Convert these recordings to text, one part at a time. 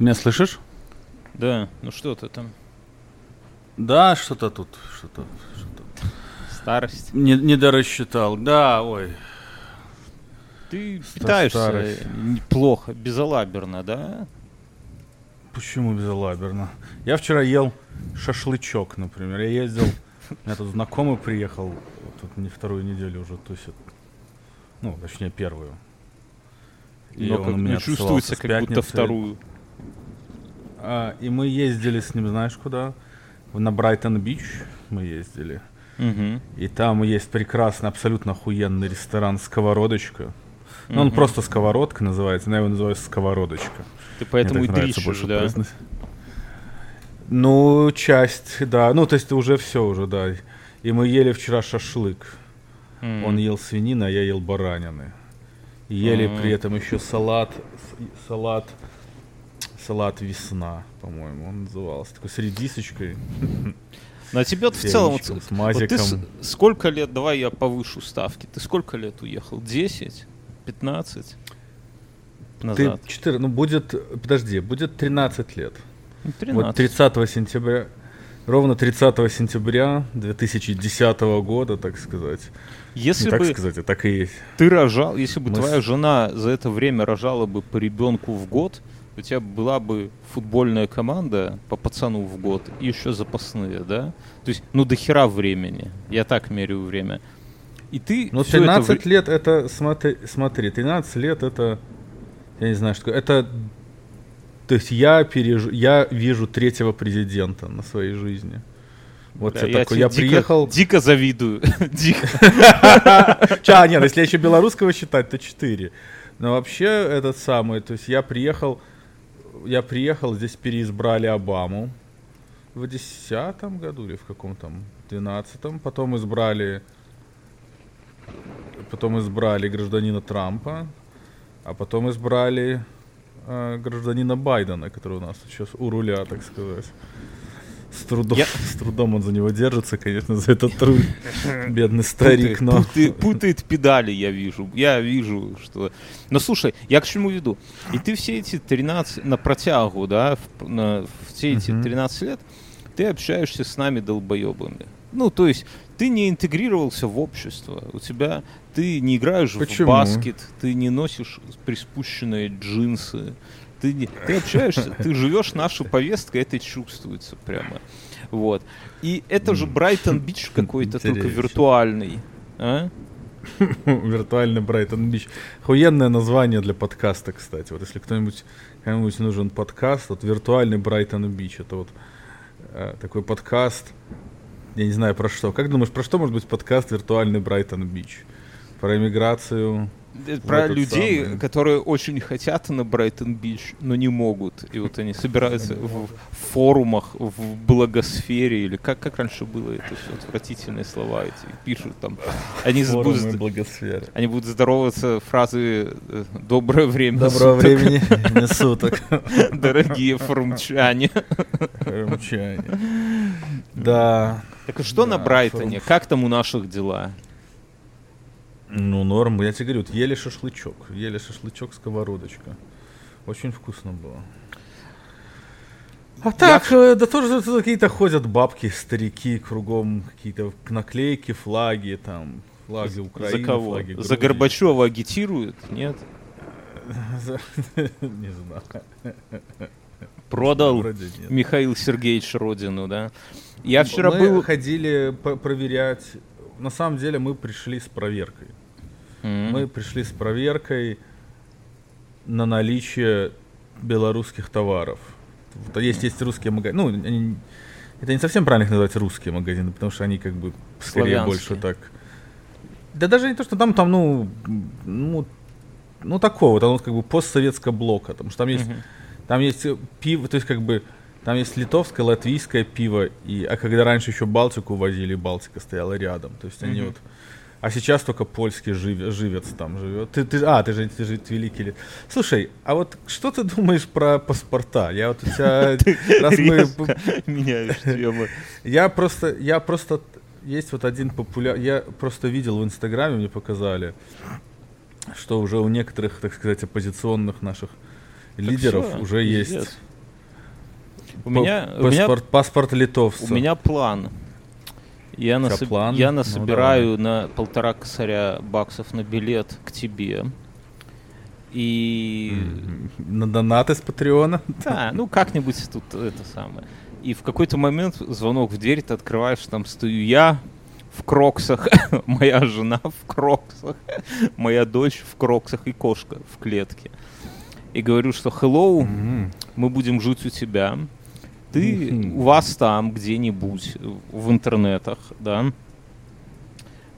Ты меня слышишь? Да, ну что ты там? Да, что-то тут, что-то, что-то. Старость. Не, не дорассчитал. Да, ой. Ты Ста- питаешься старость. неплохо, безалаберно, да? Почему безалаберно? Я вчера ел шашлычок, например. Я ездил, у меня тут знакомый приехал, тут не вторую неделю уже тусит. Ну, точнее, первую. И Но он как меня ну, чувствуется, как будто вторую. А, и мы ездили с ним, знаешь, куда? На Брайтон-Бич мы ездили. Мгм. И там есть прекрасный, абсолютно охуенный ресторан «Сковородочка». Ну, он Мгм. просто «Сковородка» называется, но я его называю «Сковородочка». Ты поэтому и дрищешь, больше да? произносить. Ну, часть, да. Ну, то есть уже все уже, да. И мы ели вчера шашлык. М. Он ел свинина, а я ел баранины. Ели М. при этом еще салат, салат, салат весна, по-моему, он назывался. Такой с редисочкой. На тебя в целом... вот, Семечком, с вот ты мазиком. сколько лет, давай я повышу ставки, ты сколько лет уехал? 10? 15? Ты Назад? 4, ну будет, подожди, будет 13 лет. Ну, Вот 13. 30 сентября, ровно 30 сентября 2010 года, так сказать. Если Не так бы сказать, а так и есть. ты рожал, если бы Мы твоя жена за это время рожала бы по ребенку в год, у тебя была бы футбольная команда по пацану в год и еще запасные, да? То есть, ну, до хера времени. Я так меряю время. И ты Ну, всё это 13 вре- лет это, смотри, смотри, 13 лет это, я не знаю, что такое, это, то есть я пережу, я вижу третьего президента на своей жизни. Вот Бля, я такой, я дико- приехал, Дико завидую. Дико. Ча, нет, если еще белорусского считать, то 4. Но вообще этот самый, то есть я приехал, я приехал, здесь переизбрали Обаму в десятом году или в каком там, двенадцатом, потом избрали, потом избрали гражданина Трампа, а потом избрали э, гражданина Байдена, который у нас сейчас у руля, так сказать. С трудом, Я- с трудом он за него держится, конечно, за этот руль. Бедный старик, Путает, но... путает, путает педали, я вижу. Я вижу, что... Но слушай, я к чему веду? И ты все эти 13, на протягу, да, в, на- в все эти Мгм. 13 лет, ты общаешься с нами долбоебами. Ну, то есть, ты не интегрировался в общество. У тебя... Ты не играешь Почему? в баскет, ты не носишь приспущенные джинсы. Ты, ты общаешься, ты живешь нашу повестку, это чувствуется прямо. Вот. И это же. Брайтон-Бич какой-то, только виртуальный. А? Виртуальный Брайтон Бич. Охуенное название для подкаста, кстати. Вот если кто-нибудь кому-нибудь нужен подкаст, вот виртуальный Брайтон Бич. Это вот э, такой подкаст. Я не знаю про что. Как думаешь, про что может быть подкаст виртуальный Брайтон Бич? Про иммиграцию. Э, Про людей, самый. которые очень хотят на Брайтон-Бич, но не могут. И вот они собираются в форумах, в благосфере, или как, как раньше было, это все отвратительные слова эти, пишут там. Они, будут, благосферы. они будут здороваться фразы э, «доброе время Доброго суток, времени суток. дорогие форумчане». Рамчане. Да. Так и что на Брайтоне? Как там у наших дела? Ну, норм. Я тебе говорю, вот ели шашлычок. Ели шашлычок, сковородочка. Очень вкусно было. А так, э, да тоже какие-то ходят бабки, старики, кругом какие-то наклейки, флаги, там, флаги Украины, За кого? флаги За. Горбачева агитируют? Нет? Не знаю. Продал. Михаил Сергеевич Родину, да? Я вчера мы был... ходили проверять. На самом деле мы пришли с проверкой. М. Мы пришли с проверкой на наличие белорусских товаров. Вот есть, есть русские магазины. Ну, они- это не совсем правильно их называть русские магазины, потому что они как бы скорее больше так. Да даже не то, что там, там, ну, ну, ну такого, там вот как бы постсоветского блока, потому что там есть, Мгм. там есть пиво, то есть как бы там есть литовское, латвийское пиво, и, а когда раньше еще Балтику возили, Балтика стояла рядом, то есть они Мгм. вот а сейчас только польский жив, живец там живет. Ты, ты, а, ты же, ты же великий. ли- Слушай, а вот что ты думаешь про паспорта? Я вот у тебя... раз мы- меняешь я просто, я просто, есть вот один популярный, я просто видел в Инстаграме, мне показали, что уже у некоторых, так сказать, оппозиционных наших лидеров уже есть У меня, у паспорт, меня, паспорт литовца. у меня план. Я, насоб- план? я Ну, насобираю на полтора косаря баксов на билет к тебе. И На донаты с Патреона. Да, ну как-нибудь тут это самое. И в какой-то момент звонок в дверь, ты открываешь, там стою я в кроксах, моя жена в кроксах, моя дочь в кроксах и кошка в клетке. И говорю, что hello, М. мы будем жить у тебя. Ты у вас там где-нибудь в интернетах, да,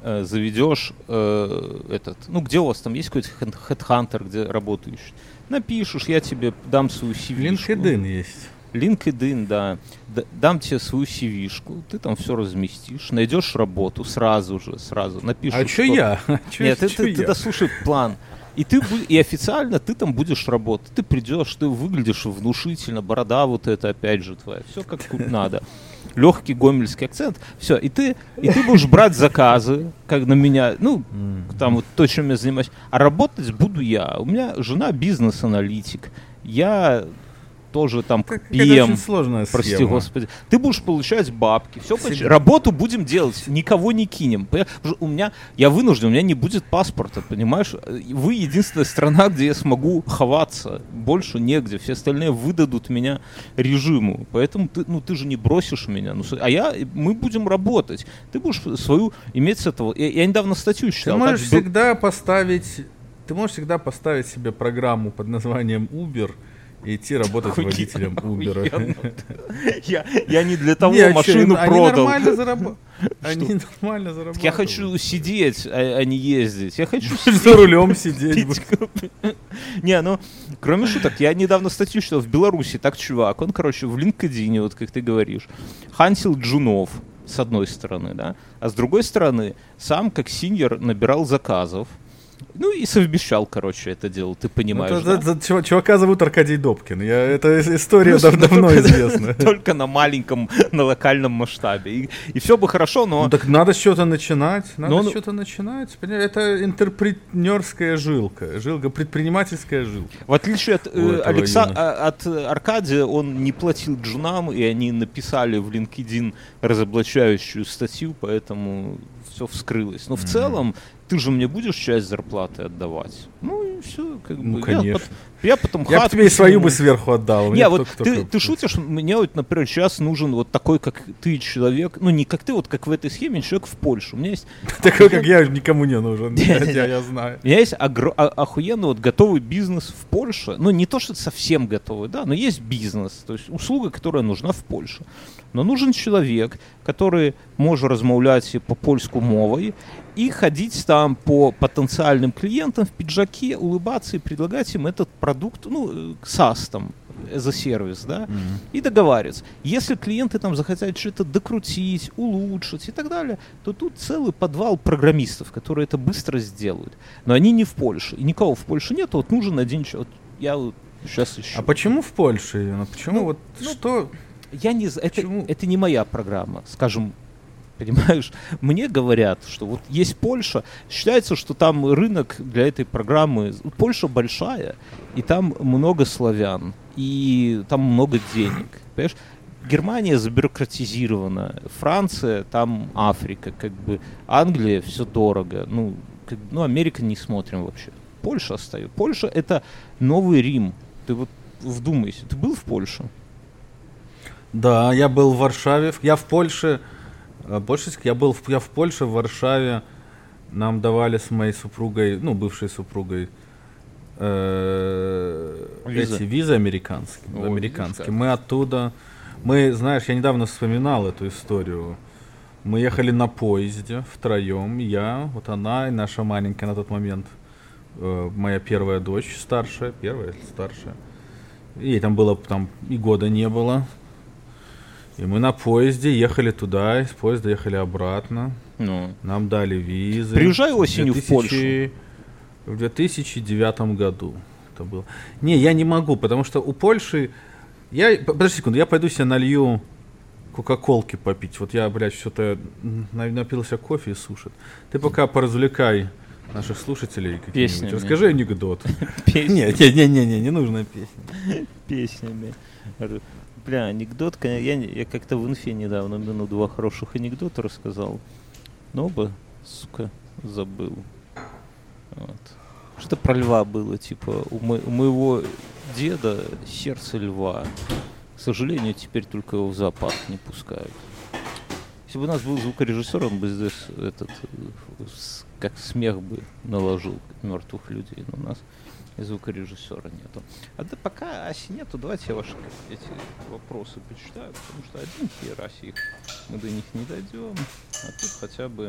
э, заведешь э, этот, ну где у вас там есть какой-то хедхантер, где работаешь, напишешь, я тебе дам свою CV. LinkedIn есть. LinkedIn, да. Д- дам тебе свою CV-шку, ты там все разместишь, найдешь работу сразу же, сразу напишешь. А чё я? Чё- Нет, ты, чё ты, ты я? дослушай план. И ты и официально ты там будешь работать. Ты придешь, ты выглядишь внушительно, борода вот это опять же твоя. Все как надо. Легкий гомельский акцент. Все, и ты, и ты будешь брать заказы, как на меня, ну, там вот то, чем я занимаюсь. А работать буду я. У меня жена бизнес-аналитик. Я тоже там Это какая-то PM. очень сложная Прости, схема. господи. Ты будешь получать бабки. Все, Всегда. работу будем делать. Никого не кинем. У меня, я вынужден, у меня не будет паспорта, понимаешь? Вы единственная страна, где я смогу ховаться. Больше негде. Все остальные выдадут меня режиму. Поэтому ты, ну, ты же не бросишь меня. Ну, а я, мы будем работать. Ты будешь свою иметь с этого. Я, я недавно статью Ты читал. можешь как был- всегда поставить... Ты можешь всегда поставить себе программу под названием Uber идти работать Охуенно, водителем Uber. Я, я не для того Не, а машину они продал. нормально зараб- Они нормально зарабатывают. Я хочу сидеть, а, а не ездить. Я хочу за рулем сидеть. Не, ну, кроме шуток, я недавно статью читал в Беларуси, так чувак, он, короче, в LinkedIn, вот как ты говоришь, хантил джунов, с одной стороны, да, а с другой стороны, сам как синьор набирал заказов, ну и совмещал, короче, это дело, ты Ну, понимаешь, это- да? это- это чува- Чувака зовут Аркадий Добкин. Я, это ис- история Плюс дав- давно только- известна. Только на маленьком, на локальном масштабе. И, и все бы хорошо, но... Ну так надо с чего-то начинать. Надо Но с чего-то начинать. Это интерпретнерская жилка. Жилка, предпринимательская жилка. В отличие от, э, Алекса- юна. а- от Аркадия, он не платил джунам, и они написали в LinkedIn разоблачающую статью, поэтому все вскрылось. Но в Мгм. целом, ты же мне будешь часть зарплаты отдавать. Ну и все, как Ну, бы. Я конечно. пот- Я, потом Я бы тебе и свою бы сверху отдал. Не, вот ты, ты шутишь, мне вот, например, сейчас нужен вот такой, как ты, человек, ну не как ты, вот как в этой схеме, человек в Польше. У меня есть Такой, как я, никому не нужен. Я знаю. У меня есть а- охуенно вот готовый бизнес в Польше. Ну, не то, что совсем готовый, да, но есть бизнес. То есть услуга, которая нужна в Польше. Но нужен человек, который может размовлять по польску мовой и ходить там по потенциальным клиентам в пиджаке, улыбаться и предлагать им этот продукт, ну, э, SaaS там, за сервис, да, и договариваться. Если клиенты там захотят что-то докрутить, улучшить и так далее, то тут целый подвал программистов, которые это быстро сделают. Но они не в Польше. И никого в Польше нет, вот нужен один человек. Вот я вот сейчас ищу. А почему в Польше именно? Почему Ну, вот ну, что? Я не знаю, это, Почему? это не моя программа, скажем, понимаешь? Мне говорят, что вот есть Польша, считается, что там рынок для этой программы, Польша большая, и там много славян, и там много денег, понимаешь? Германия забюрократизирована, Франция, там Африка, как бы, Англия, все дорого, ну, как, ну, Америка не смотрим вообще. Польша остается. Польша это новый Рим. Ты вот вдумайся, ты был в Польше? Да, я был в Варшаве. Я в Польше. Э, Больше я был в, я в Польше, в Варшаве. Нам давали с моей супругой, ну, бывшей супругой, э, Визы. эти визы американские. Ой, американские. видишь. Мы оттуда. Мы, знаешь, я недавно вспоминал эту историю. Мы ехали на поезде втроем. Я, вот она и наша маленькая на тот момент, э, моя первая дочь, старшая, первая старшая. Ей там было там и года не было. И мы на поезде ехали туда, из поезда ехали обратно. Ну, Нам дали визы. Приезжай осенью в Польшу. В 2009 году это было. Не, я не могу, потому что у Польши... Я, подожди секунду, я пойду себе налью кока-колки попить. Вот я, блядь, что-то напился кофе и сушит. Ты пока поразвлекай наших слушателей какими-нибудь. Расскажи анекдот. песня- Не, не, не, не, не, не нужно песни. песнями. Бля, анекдот, я, я как-то в инфе недавно минут два хороших анекдота рассказал. Но бы, сука, забыл. Вот. Что про льва было, типа, у, мо- у моего деда сердце льва. К сожалению, теперь только его в зоопарк не пускают. Если бы у нас был звукорежиссер, он бы здесь этот, э, как смех бы наложил мертвых людей. Но у нас и звукорежиссера нету. А да пока Аси нету, давайте я ваши эти вопросы почитаю, потому что один хер их мы до них не дойдем. А тут хотя бы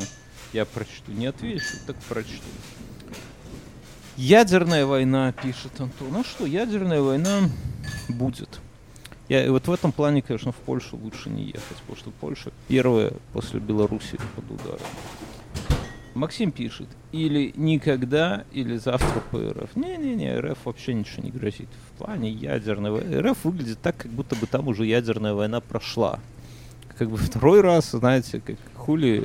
я прочту. Не отвечу, так прочту. Ядерная война, пишет Антон. Ну что, ядерная война будет. Я, вот в этом плане, конечно, в Польшу лучше не ехать, потому что Польша первая после Беларуси под ударом. Максим пишет, или никогда, или завтра по РФ. Не-не-не, РФ вообще ничего не грозит. В плане ядерной войны. РФ выглядит так, как будто бы там уже ядерная война прошла. Как бы второй раз, знаете, как хули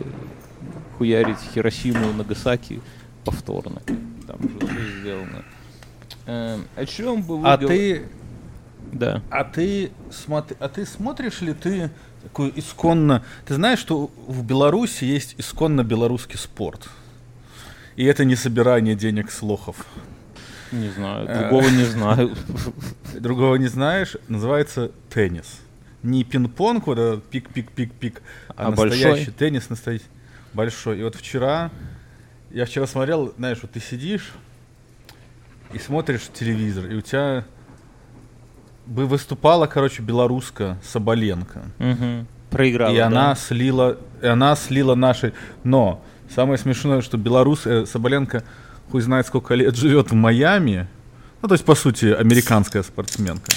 хуярить Хиросиму и Нагасаки повторно. Там уже все сделано. Эм, о чем бы вы А гов- ты, Да. а ты, смотри, а ты смотришь ли ты такую исконно... Ты знаешь, что в Беларуси есть исконно белорусский спорт? И это не собирание денег с лохов. Не знаю, Э. другого не знаю. Другого не знаешь, называется теннис. Не пинг-понг, вот этот пик-пик-пик-пик, а, А настоящий большой? теннис настоящий. Большой. И вот вчера, я вчера смотрел, знаешь, вот ты сидишь и смотришь телевизор, и у тебя бы выступала, короче, белоруска Соболенко. Мгм. Проиграла, и да? она слила, и она слила наши. Но самое смешное, что белорус э, Соболенко хуй знает сколько лет живет в Майами. Ну, то есть, по сути, американская спортсменка.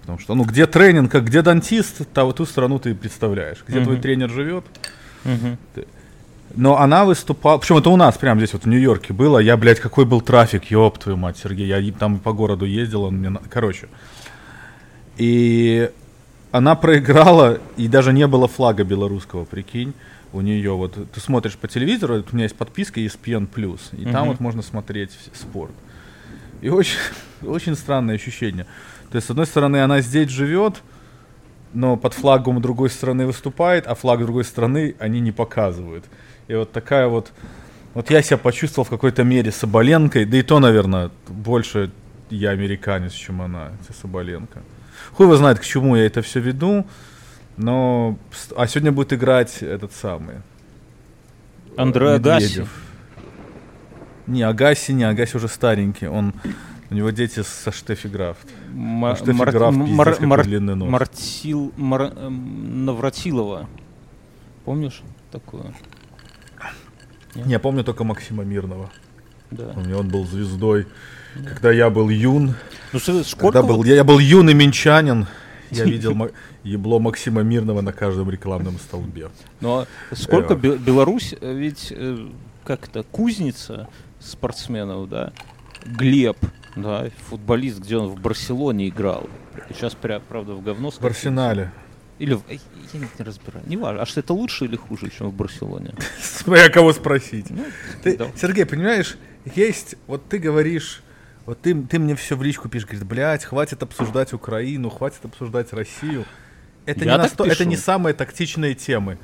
Потому что, ну, где тренинг, а где дантист, то ту страну ты представляешь. Где твой Мгм. тренер живет. Мгм. Но она выступала, причем это у нас прямо здесь вот в Нью-Йорке было. Я, блядь, какой был трафик, ёб твою мать, Сергей. Я там по городу ездил, он мне, короче. И она проиграла, и даже не было флага белорусского, прикинь. У нее вот, ты смотришь по телевизору, вот у меня есть подписка ESPN+, и там Мгм. вот можно смотреть спорт. И очень, очень странное ощущение. То есть, с одной стороны, она здесь живет, но под флагом другой страны выступает, а флаг другой страны они не показывают. И вот такая вот... Вот я себя почувствовал в какой-то мере Соболенкой, да и то, наверное, больше я американец, чем она, Соболенко. Хуй его знает, к чему я это все веду, но... А сегодня будет играть этот самый... э, Андре Агаси. Не, Агаси не, Агаси уже старенький, он... У него дети со Штефи Графт. Ма- Штефи Мар- Граф, М- пиздец, Мар- Мар- длинный нос. Мартил... Мар- эм, Навратилова. Помнишь такое? Не, я помню только Максима Мирного. Да. Помню, он был звездой. Когда я был юн, Ну, сколько когда был, вот- я, я был юный минчанин, я видел ебло Максима Мирного на каждом рекламном столбе. Ну, а сколько Э. Бе- Беларусь, э, ведь э, как это, кузница спортсменов, да? Глеб, да, футболист, где он в Барселоне играл. Сейчас, правда, в говно В. Арсенале. Или в... Я не разбираю. Не важно. А что это лучше или хуже, чем в Барселоне? Смотря кого спросить. Ну, Ты, да. Сергей, понимаешь, есть, вот ты говоришь, вот ты, ты мне все в личку пишешь, говоришь, блядь, хватит обсуждать Украину, хватит обсуждать Россию. Это, Я не, насто- это пишу. не самые тактичные темы.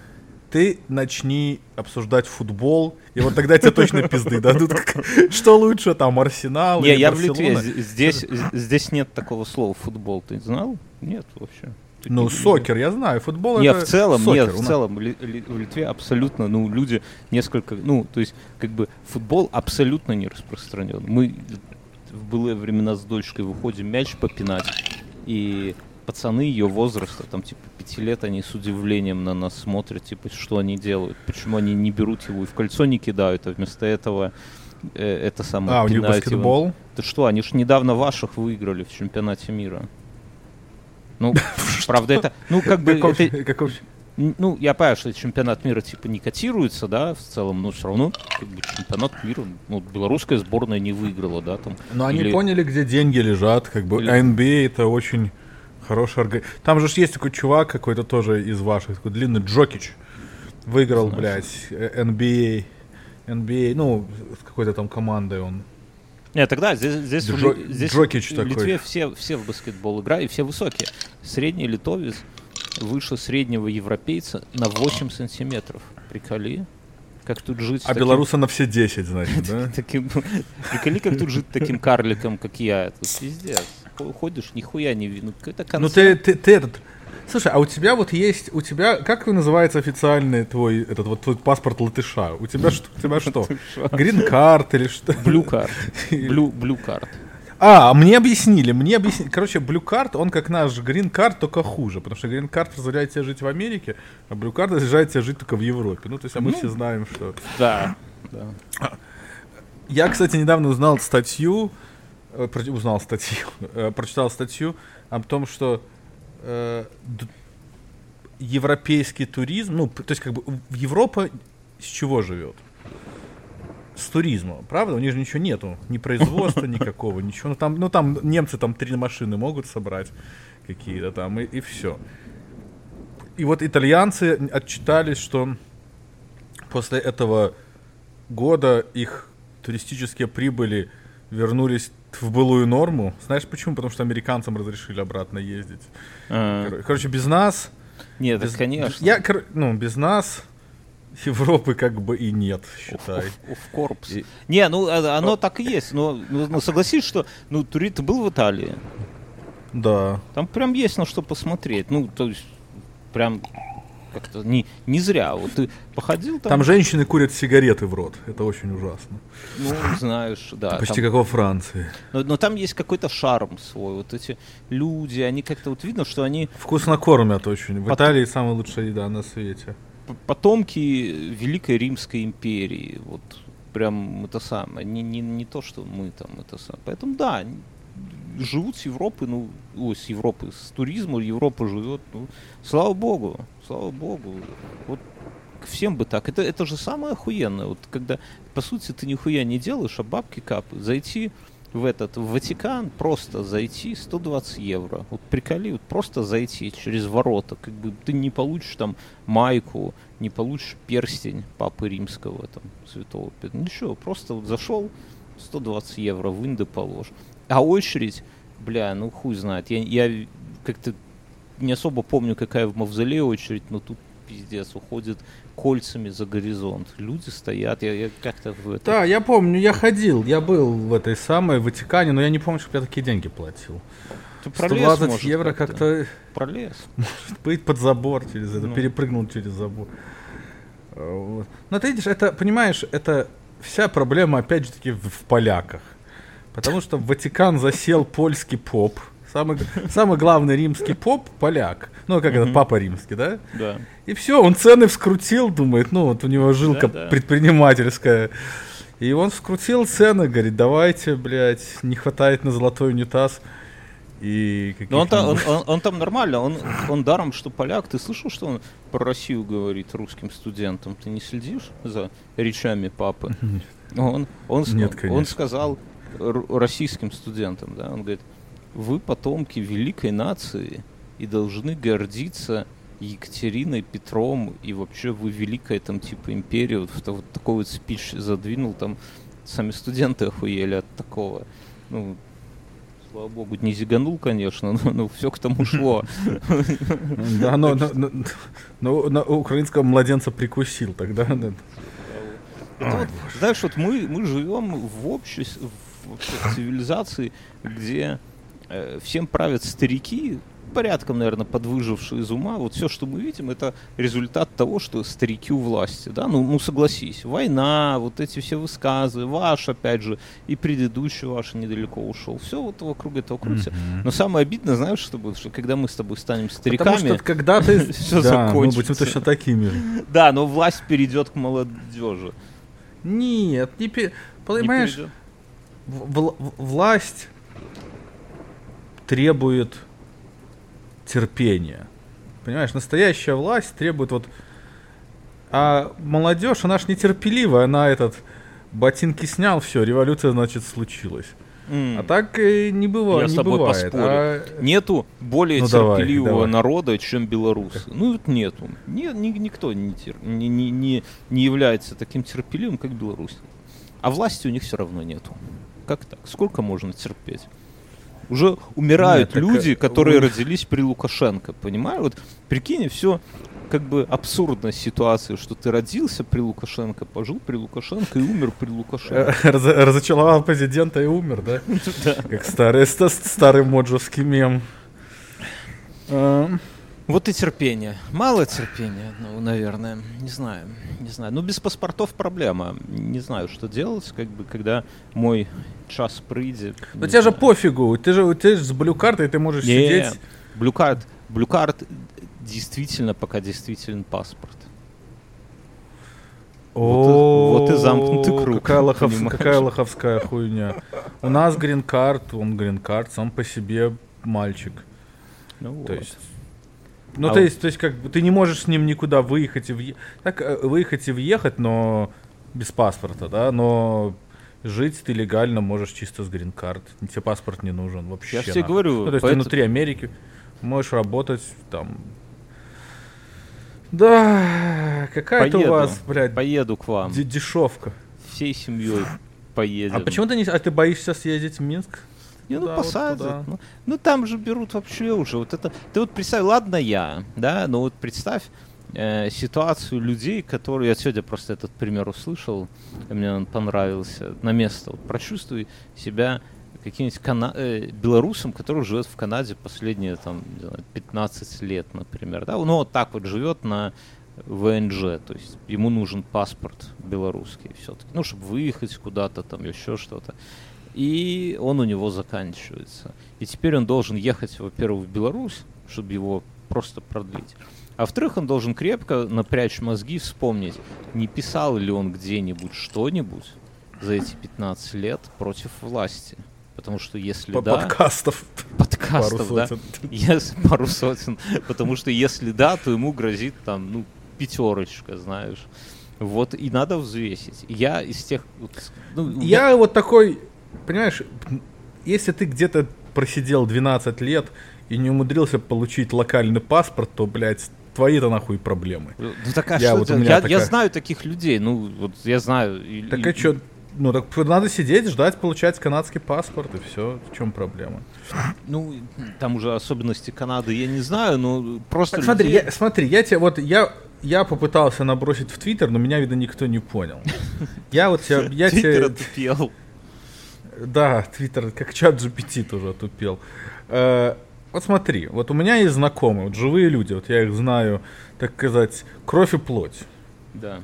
Ты начни обсуждать футбол, и вот тогда тебе точно пизды дадут. Что лучше, там, Арсенал Не, я в Литве. Здесь, здесь нет такого слова футбол. Ты знал? Нет вообще. Ну, сокер, я знаю, футбол Не, это в целом, сокер. нет, в целом, Ли- Ли- в Литве абсолютно, ну, люди несколько, ну, то есть, как бы, футбол абсолютно не распространен. Мы в былые времена с дочкой выходим мяч попинать, и пацаны ее возраста, там, типа, пяти лет, они с удивлением на нас смотрят, типа, что они делают, почему они не берут его и в кольцо не кидают, а вместо этого э, это самое А, у них пинают его. баскетбол? Ты что, они ж недавно ваших выиграли в чемпионате мира. Ну, правда, это, ну, как бы, Каков- это, каков- Ну, я понимаю, что чемпионат мира типа не котируется, да, в целом, но все равно как бы, чемпионат мира, ну, белорусская сборная не выиграла, да, там. Но они Или- поняли, где деньги лежат, как бы. Или- NBA это очень хороший орга- Там же есть такой чувак какой-то тоже из ваших, такой длинный Джокич. Выиграл, Знаю. блядь, э, NBA. NBA, ну, с какой-то там командой он. Нет, тогда здесь, здесь, Джо- в, здесь Джокич в такой. Литве все, все в баскетбол играют, и все высокие. Средний литовец выше среднего европейца на 8 сантиметров. Приколи. Как тут жить А таким- белоруса на все 10, значит, да? таким... Приколи, как тут жить таким карликом, как я. Это пиздец. Хо- Ходишь, нихуя не видно. Ну концерт. ты, ты, ты этот... Слушай, а у тебя вот есть, у тебя, как называется официальный твой, этот вот твой паспорт латыша? У тебя что? У тебя что? Green card или что? Blue card. Blue, blue card. А, мне объяснили, мне объяснили. Короче, блю-карт, он как наш грин-карт, только хуже. Потому что грин-карт позволяет тебе жить в Америке, а блю-карт разрешает тебе жить только в Европе. Ну, то есть, а мы Ну. все знаем, что... Да. да. Я, кстати, недавно узнал статью, э, про- узнал статью, э, прочитал статью о том, что э, европейский туризм, ну, то есть как бы Европа с чего живет? С туризма, правда? У них же ничего нету, ни производства никакого, ничего. Ну там, ну там немцы там три машины могут собрать какие-то там и, и все. И вот итальянцы отчитались, что после этого года их туристические прибыли вернулись в былую норму. Знаешь почему? Потому что американцам разрешили обратно ездить. А, Кор- Короче, без нас... Нет, без- конечно. Я, ну, без нас Европы как бы и нет, считай. В корпус. И- Не, ну а- оно так и есть. Но ну, ну, согласись, что ну тури ты был в Италии. Да. Там прям есть на что посмотреть. Ну, то есть, прям как-то не, не зря. Вот ты походил там, Там женщины курят сигареты в рот. Это очень ужасно. ну, знаешь, да. Почти там- как во Франции. но, но там есть какой-то шарм свой. Вот эти люди, они как-то вот видно, что они Вкусно кормят очень. В Пот- Италии самая лучшая еда на свете. Потомки Великой Римской империи. Вот прям это самое. Не, не, не то, что мы там это самое. Поэтому да, живут с Европы, ну, ой, с Европы, с туризма Европа живет, ну, слава богу, слава богу. Вот всем бы так. Это, это же самое охуенное. Вот когда, по сути, ты нихуя не делаешь, а бабки капают. Зайти в этот, в Ватикан, просто зайти 120 евро. Вот приколи, вот просто зайти через ворота. Как бы ты не получишь там майку, не получишь перстень Папы Римского, там, Святого Петра. Ничего, просто вот зашел, 120 евро в инды положь. А очередь, бля, ну хуй знает. Я, я как-то не особо помню, какая в мавзолее очередь, но тут пиздец, уходит кольцами за горизонт. Люди стоят, я, я как-то в это... Да, я помню, я ходил, я был в этой самой Ватикане, но я не помню, чтобы я такие деньги платил. Ты пролез, 120 может, евро как-то Пролез. быть под забор через это, Ну. перепрыгнул через забор. А, вот. Но ты видишь, это, понимаешь, это вся проблема, опять же таки, в, в поляках. Потому что в Ватикан засел польский поп. Самый, самый главный римский поп — поляк. Ну, как это, папа римский, да? Да. И все, он цены вскрутил, думает, ну вот у него жилка Да-да. предпринимательская. И он вскрутил цены, говорит, давайте, блядь, не хватает на золотой унитаз. И Но он, та- он, он- он там нормально, он, он даром, что поляк. Ты слышал, что он про Россию говорит русским студентам? Ты не следишь за речами папы? Он, он, Нет, он конечно. сказал р- российским студентам, да, он говорит, вы потомки великой нации и должны гордиться Екатериной, Петром, и вообще вы великая там типа империя. Вот, вот такой вот спич задвинул, там сами студенты охуели от такого. Ну, слава богу, не зиганул, конечно, но, но все к тому шло. Да, но, но- но- но на украинского младенца прикусил тогда. да. Это вот, знаешь, вот мы, мы живем в обществе, в вообще цивилизации, где всем правят старики, порядком, наверное, подвыжившие из ума. Вот все, что мы видим, это результат того, что старики у власти. Да? Ну, ну согласись, война, вот эти все высказы, ваш, опять же, и предыдущий ваш недалеко ушел. Все вот вокруг этого крутится. Но самое обидное, знаешь, что будет, что когда мы с тобой станем Потому стариками, что когда ты... да, мы закончится. будем точно такими же. да, но власть перейдет к молодежи. Нет, не Понимаешь, власть требует терпения. Понимаешь, настоящая власть требует вот... А молодежь, она ж нетерпеливая, она этот ботинки снял, все, революция, значит, случилась. М. А так э, не бывает. Я с не тобой бывает. поспорю. А- Нету более Ну, давай, терпеливого давай. народа, чем белорусы. Ну, вот нету. Ни- ни- никто не, тер- не, не, не, не является таким терпеливым, как Беларусь. А власти у них все равно нету. Как так? Сколько можно терпеть? Уже умирают Нет, так, люди, э, которые вы- родились при Лукашенко, понимаешь? Вот прикинь, все как бы абсурдная ситуация, что ты родился при Лукашенко, пожил при Лукашенко и умер при Лукашенко. Э, раз- Разочаровал президента и умер, да? Да. Как старый, ста- старый моджовский мем. Эм, Вот и терпение. Мало терпения, ну, наверное. Не знаю. Не знаю. Ну, без паспортов проблема. Не знаю, что делать, как бы, когда мой час придет. Ну тебе же пофигу, ты же, ты же с блю-картой ты можешь сидеть. Блюкарт, блюкарт действительно пока действителен паспорт. О, вот и замкнутый круг, Какая, лохов- какая лоховская хуйня. У нас грин-карт, он грин-карт, сам по себе мальчик. Ну, То вот. есть, ну, А то вот- есть, то есть, как бы ты не можешь с ним никуда выехать и въехать. Так, э, выехать и въехать, но без паспорта, да, но жить ты легально можешь чисто с грин-карт. Тебе паспорт не нужен вообще. Я нахуй. говорю, Ну, то есть ты поэтому- внутри Америки можешь работать там. Да, какая-то у вас, блядь, Поеду к вам. де- дешевка. Всей семьей поедем. А почему ты не... А ты боишься съездить в Минск? Не, ну вот посадят. туда. ну, ну там же берут вообще уже. Вот это. Ты вот представь, ладно я, да, но вот представь э, ситуацию людей, которые. Я сегодня просто этот пример услышал, мне он понравился. На место. Вот прочувствуй себя каким-нибудь кана- э, белорусом, который живет в Канаде последние там, не знаю, 15 лет, например. Да? Ну, вот так вот живет на ВНЖ, то есть ему нужен паспорт белорусский все-таки, ну, чтобы выехать куда-то там, еще что-то. И он у него заканчивается. И теперь он должен ехать, во-первых, в Беларусь, чтобы его просто продлить. А во-вторых, он должен крепко напрячь мозги, вспомнить, не писал ли он где-нибудь что-нибудь за эти 15 лет против власти. Потому что если По да, подкастов. подкастов, Пару да, сотен. если, пару сотен. Потому что если да, то ему грозит там, ну, пятерочка, знаешь. Вот, и надо взвесить. Я из тех... ну, меня- Я вот такой, понимаешь, если ты где-то просидел 12 лет и не умудрился получить локальный паспорт, то, блядь, твои-то нахуй проблемы. Ну так а Я что вот это? я, я такая- знаю таких людей, ну вот я знаю. Так и- а что, ну так надо сидеть, ждать, получать канадский паспорт, и все. В чем проблема? Ну там уже особенности Канады я не знаю, но просто. Так, смотри, людей- я, смотри, я тебе вот я я попытался набросить в Твиттер, но меня, видно, никто не понял. Я вот тебя, я Твиттер отупел. Да, Твиттер, как чат GPT тоже отупел. Вот смотри, вот у меня есть знакомые, вот живые люди, вот я их знаю, так сказать, кровь и плоть. Да.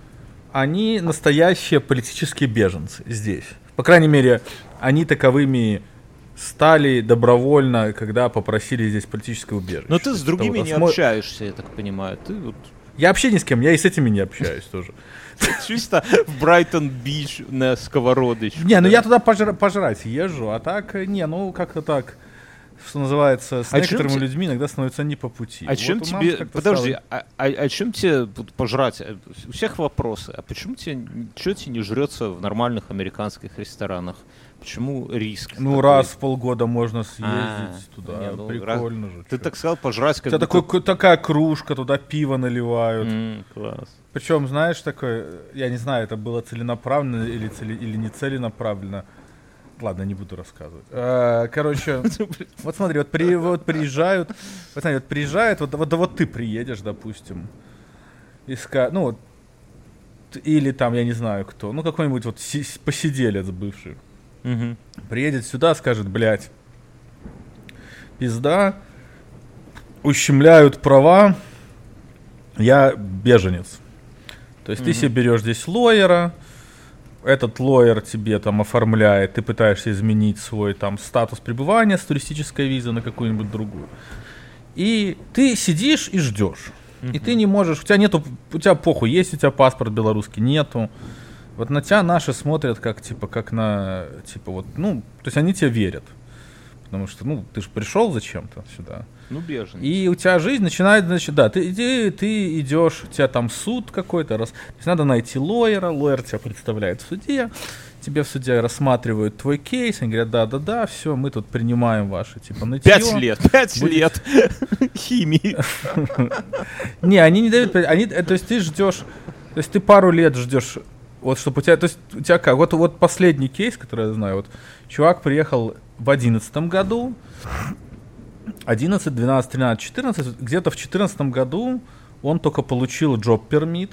Они настоящие политические беженцы здесь. По крайней мере, они таковыми стали добровольно, когда попросили здесь политическое убежище. Но ты с есть другими это вот не осмо- общаешься, я так понимаю. Ты вот Я вообще ни с кем, я и с этими не общаюсь тоже. чисто в Брайтон-Бич на сковородочку. Не, ну я туда пожра- пожрать езжу, а так, э, не, ну как-то так, что называется, с А некоторыми те- людьми иногда становится не по пути. А Вот чем у тебе... Подожди, стало- а, а- а чем тебе пожрать? Э, У всех вопросы. А почему тебе... Что тебе не жрется в нормальных американских ресторанах? Почему риск? Ну, такой? раз в полгода можно съездить А, туда, не, ну, прикольно же. Ты чё. так сказал, пожрать У как тебя будто- такой, такая кружка, туда пиво наливают. М, класс. Причем, знаешь, такое, я не знаю, это было целенаправленно или, цели- или не целенаправленно. Ладно, не буду рассказывать. Э, Короче, вот смотри, вот, при, вот приезжают, вот смотри, вот приезжает, вот, вот, вот ты приедешь, допустим, иска, ну вот, или там, я не знаю кто, ну какой-нибудь вот си- посиделец бывший, приедет сюда, скажет, блядь, пизда, ущемляют права, я беженец. То есть ты себе берешь здесь лоера, этот лоер тебе там оформляет, ты пытаешься изменить свой там статус пребывания с туристической визы на какую-нибудь другую. И ты сидишь и ждешь. И ты не можешь, у тебя нету, у тебя похуй, есть у тебя паспорт белорусский, нету. Вот на тебя наши смотрят как, типа, как на, типа, вот, ну, то есть они тебе верят. Потому что, ну, ты же пришел зачем-то сюда. Ну, беженец. И у тебя жизнь начинает, значит, да, ты, ты, ты идешь, у тебя там суд какой-то, раз, то есть надо найти лоера, лоер тебя представляет в суде, тебе в суде рассматривают твой кейс, они говорят, да-да-да, все, мы тут принимаем ваши, типа, нытье. Пять лет, пять Будет- лет химии. Не, они не дают, они, э, то есть ты ждешь, то есть ты пару лет ждешь Вот чтобы у тебя, то есть у тебя как, вот, вот последний кейс, который я знаю, вот чувак приехал в одиннадцатом году, 11, 12, 13, 14, где-то в 14 году он только получил job permit,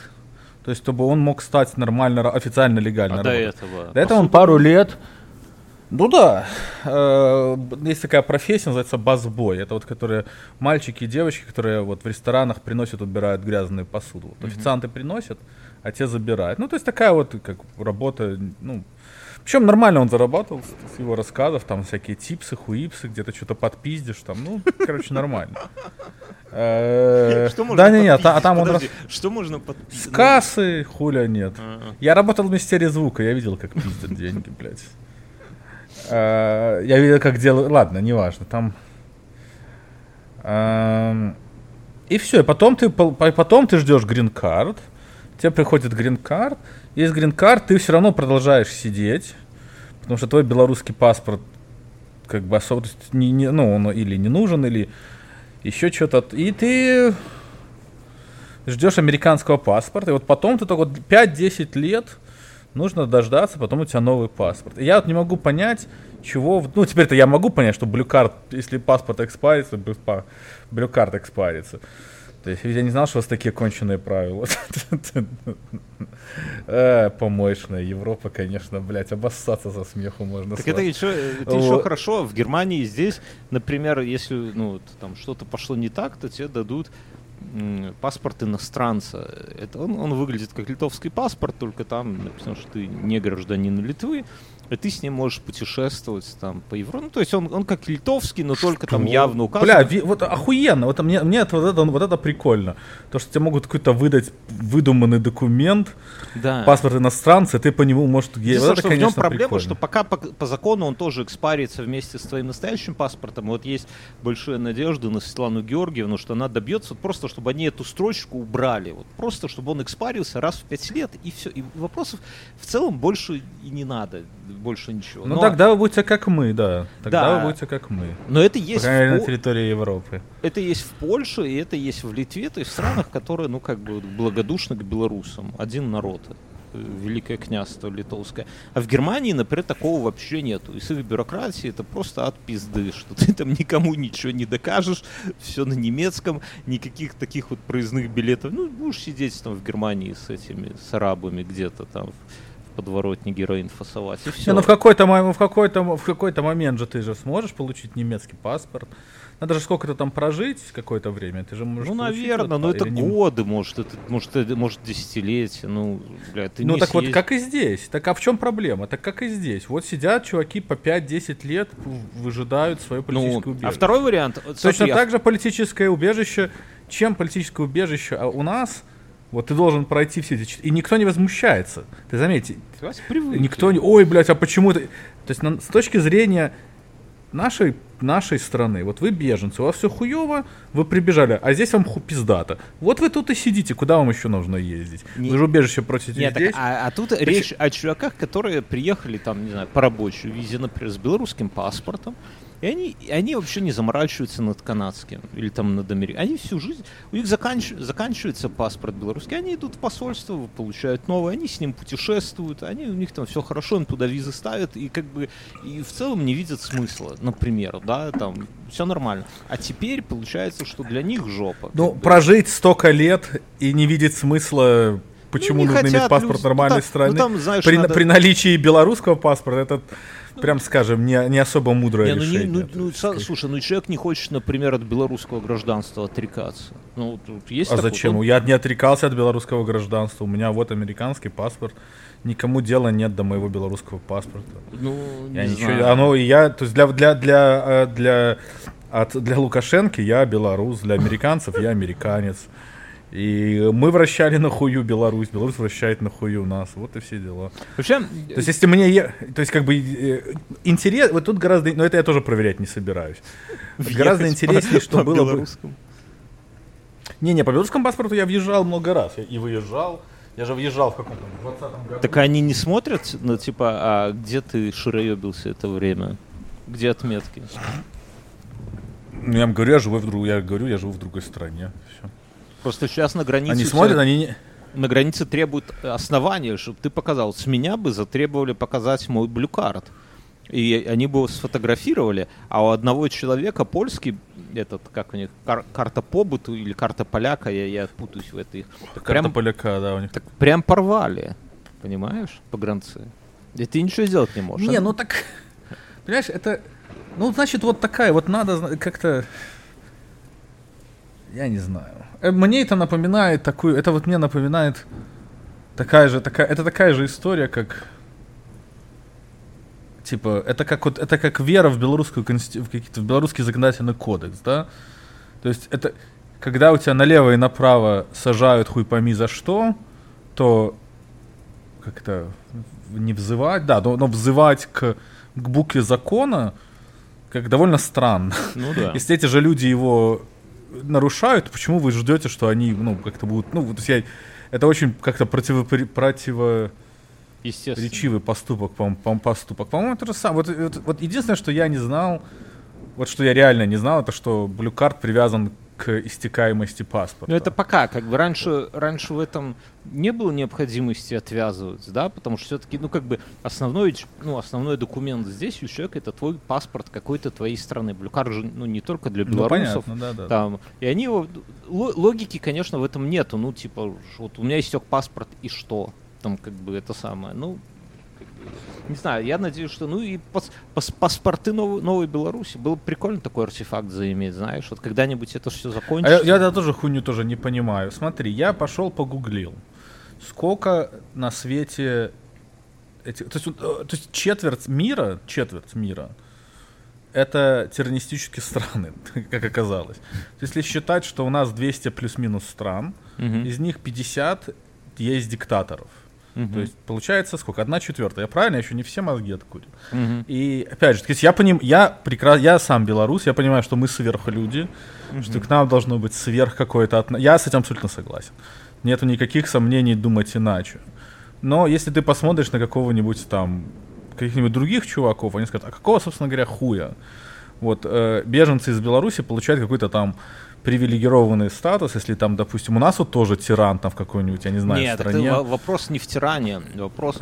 то есть чтобы он мог стать нормально, официально, легально А до этого? До этого он пару лет, ну да, э, есть такая профессия, называется басбой. Это вот которые мальчики и девочки, которые вот в ресторанах приносят, убирают грязную посуду. Вот официанты приносят, а те забирают. Ну, то есть такая вот как работа, ну, причем нормально он зарабатывал с, с его рассказов, там всякие типсы, хуипсы, где-то что-то подпиздишь, там, ну, короче, нормально. Э, Что можно Да, не, не, а а там он рас- Что можно с подписать? кассы, хуля нет. А, Я работал в Министерии звука, я видел, как пиздят деньги, блядь. Э, Я видел, как делают... Ладно, неважно, там... Эм, И все, и потом ты, потом ты ждешь грин-карт, тебе приходит грин-карт, из грин-карт ты все равно продолжаешь сидеть, потому что твой белорусский паспорт как бы особо, не, не- ну, он или не нужен, или еще что-то. И ты ждешь американского паспорта, и вот потом ты только вот 5-10 лет нужно дождаться, потом у тебя новый паспорт. И я вот не могу понять, чего... Ну, теперь-то я могу понять, что блюкарт, если паспорт экспарится, блюкарт экспарится. Я не знал, что у вас такие конченые правила. Э, Помоечная Европа, конечно, блядь, обоссаться со смеху можно. Так это еще, это Вот. еще хорошо. В Германии здесь, например, если ну, там что-то пошло не так, то тебе дадут паспорт иностранца. Это он, он выглядит как литовский паспорт, только там написано, что ты не гражданин Литвы, и ты с ним можешь путешествовать там по Европе. Ну, то есть он, он как литовский, но только там явно указан. Бля, ви- вот охуенно, вот мне, мне это, вот, это, вот это прикольно. То, что тебе могут какой-то выдать выдуманный документ, да. паспорт иностранца, и ты по нему, может, е- Единственное, вот это, что в нем конечно, проблема, прикольно. что пока по, по закону он тоже экспарится вместе с твоим настоящим паспортом. Вот есть большие надежды на Светлану Георгиевну, что она добьется просто, чтобы они эту строчку убрали. Вот просто, чтобы он экспарился раз в пять лет, и все. И вопросов в целом больше и не надо, больше ничего. Ну но, тогда вы будете как мы, да. Тогда Да. вы будете как мы. но это По есть, мере, в на По- территории Европы. это есть в Польше, и это есть в Литве, то есть в странах, которые, ну, как бы благодушны к белорусам. Один народ. э, Великое княжество литовское. А в Германии, например, такого вообще нету. И с их бюрократией это просто от пизды, что ты там никому ничего не докажешь, все на немецком, никаких таких вот проездных билетов. Ну, будешь сидеть там в Германии с этими, с арабами где-то там в подворотне героин фасовать, и все. Не, ну в какой-то, в какой-то, в какой-то момент же ты же сможешь получить немецкий паспорт. Надо же сколько-то там прожить какое-то время. Ты же можешь Ну, наверное, вот но это не- годы, может, это, может, это, может, десятилетия, ну, бля, ты Ну так вот, съездишь. как и здесь. Так а в чем проблема? Так как и здесь. Вот сидят чуваки по 5-10 лет, выжидают свое Ну, политическое а убежище. второй вариант, вот Точно смотри, а так же политическое убежище, чем политическое убежище а у нас, вот ты должен пройти все эти... И никто не возмущается. Ты заметь, Давайте привыкли. никто не... Ой, блядь, а почему ты... То есть на- с точки зрения нашей, нашей страны, вот вы беженцы, у вас все хуево, вы прибежали, а здесь вам ху пиздато. Вот вы тут и сидите, куда вам еще нужно ездить? Не- Вы же убежище просите Нет, так, здесь. а, а тут речь о чуваках, которые приехали там, не знаю, по рабочей визе, например, с белорусским паспортом, и они, они вообще не заморачиваются над канадским или там над американским. Они всю жизнь, у них заканч- заканчивается паспорт белорусский, они идут в посольство, получают новый, они с ним путешествуют, они, у них там все хорошо, им туда визы ставят, и как бы и в целом не видят смысла, например, да, там все нормально. А теперь получается, что для них жопа. Ну, бы. прожить столько лет и не видеть смысла, почему Ну, нужно иметь паспорт люди. нормальной Ну, там- страны. ну, там, знаешь, при, надо- при наличии белорусского паспорта, это, прям скажем, не, не особо мудрое Не, ну, не- решение. ну, То ну, как- слушай, ну человек не хочет, например, от белорусского гражданства отрекаться. Ну, тут есть а такой- зачем? он- Я не отрекался от белорусского гражданства. У меня вот американский паспорт. Никому дела нет до моего белорусского паспорта. Ну, Я не ничего, знаю. оно я, то есть для для для э, для от, для Лукашенко я белорус, для американцев я американец. И мы вращали на хую Беларусь, Беларусь вращает на хую нас. Вот и все дела. Вообще, То есть, если мне, е- то есть, как бы, э, интерес, вот тут гораздо, но это я тоже проверять не собираюсь. Вот гораздо интереснее, по- что по было бы. Не-не, по белорусскому паспорту я въезжал много раз. Я и выезжал. Я же въезжал в каком-то 20 году. Так они не смотрят, ну, типа, а где ты широебился это время? Где отметки? Ну, я им говорю, я живу в друг, я говорю, я живу в другой стране. Всё. Просто сейчас на границе... Они смотрят, они не... на границе требуют основания, чтобы ты показал. С меня бы затребовали показать мой блюкарт. И они бы его сфотографировали, а у одного человека польский, этот, как у них, кар- карта побыту или карта поляка, я, я путаюсь в этой. Так карта поляка, да, у них. Так прям порвали, понимаешь, погранцы. И ты ничего сделать не можешь. Не, а? ну так, понимаешь, это, ну, значит, вот такая, вот надо как-то, я не знаю. Э, Мне это напоминает такую, это вот мне напоминает такая же, такая, это такая же история, как, типа, это как вот, это как вера в белорусскую в какие-то, в белорусский законодательный кодекс, да? То есть это, когда у тебя налево и направо сажают хуй пойми за что, то как-то не взывать, да, но, но взывать к, к букве закона как довольно странно. Ну да. Если эти же люди его нарушают, почему вы ждете, что они, ну, как-то будут, ну, вот я, это очень как-то противо, поступок, по по поступок. По-моему, это же сам. Вот, вот, вот единственное, что я не знал, вот что я реально не знал, это что блюкарт привязан к истекаемости паспорта. Ну это пока, как бы раньше, раньше в этом не было необходимости отвязываться, да, потому что все-таки, ну как бы основной, ну основной документ здесь у человека это твой паспорт какой-то твоей страны. Блюкар же, ну не только для Ну, белорусов, понятно, да, да. там, и они его, ло- логики, конечно, в этом нету, ну типа, вот у меня истек паспорт и что, там как бы это самое, ну не знаю, я надеюсь, что, ну и пас- пас- паспорты новой, новой Беларуси, было бы прикольно такой артефакт заиметь, знаешь, вот когда-нибудь это все А закончится. я, я да, тоже хуйню тоже не понимаю. Смотри, я пошел погуглил, сколько на свете этих, то есть, э, то есть четверть мира, четверть мира, это террористические страны, как оказалось. Если считать, что у нас 200 плюс-минус стран, Мгм. из них 50 есть диктаторов. Мгм. То есть получается сколько? Одна четвертая. Я правильно? Я еще не все мозги откурил. Мгм. И опять же, то есть я поним, я прекра... я сам белорус, я понимаю, что мы сверхлюди, что к нам должно быть сверх какое-то. Я с этим абсолютно согласен. Нету никаких сомнений думать иначе. Но если ты посмотришь на какого-нибудь там каких-нибудь других чуваков, они скажут, а какого, собственно говоря, хуя? Вот э, беженцы из Беларуси получают какой-то там привилегированный статус, если там, допустим, у нас вот тоже тиран там в какой-нибудь, я не знаю, Нет, стране. во- вопрос не в тиране, вопрос,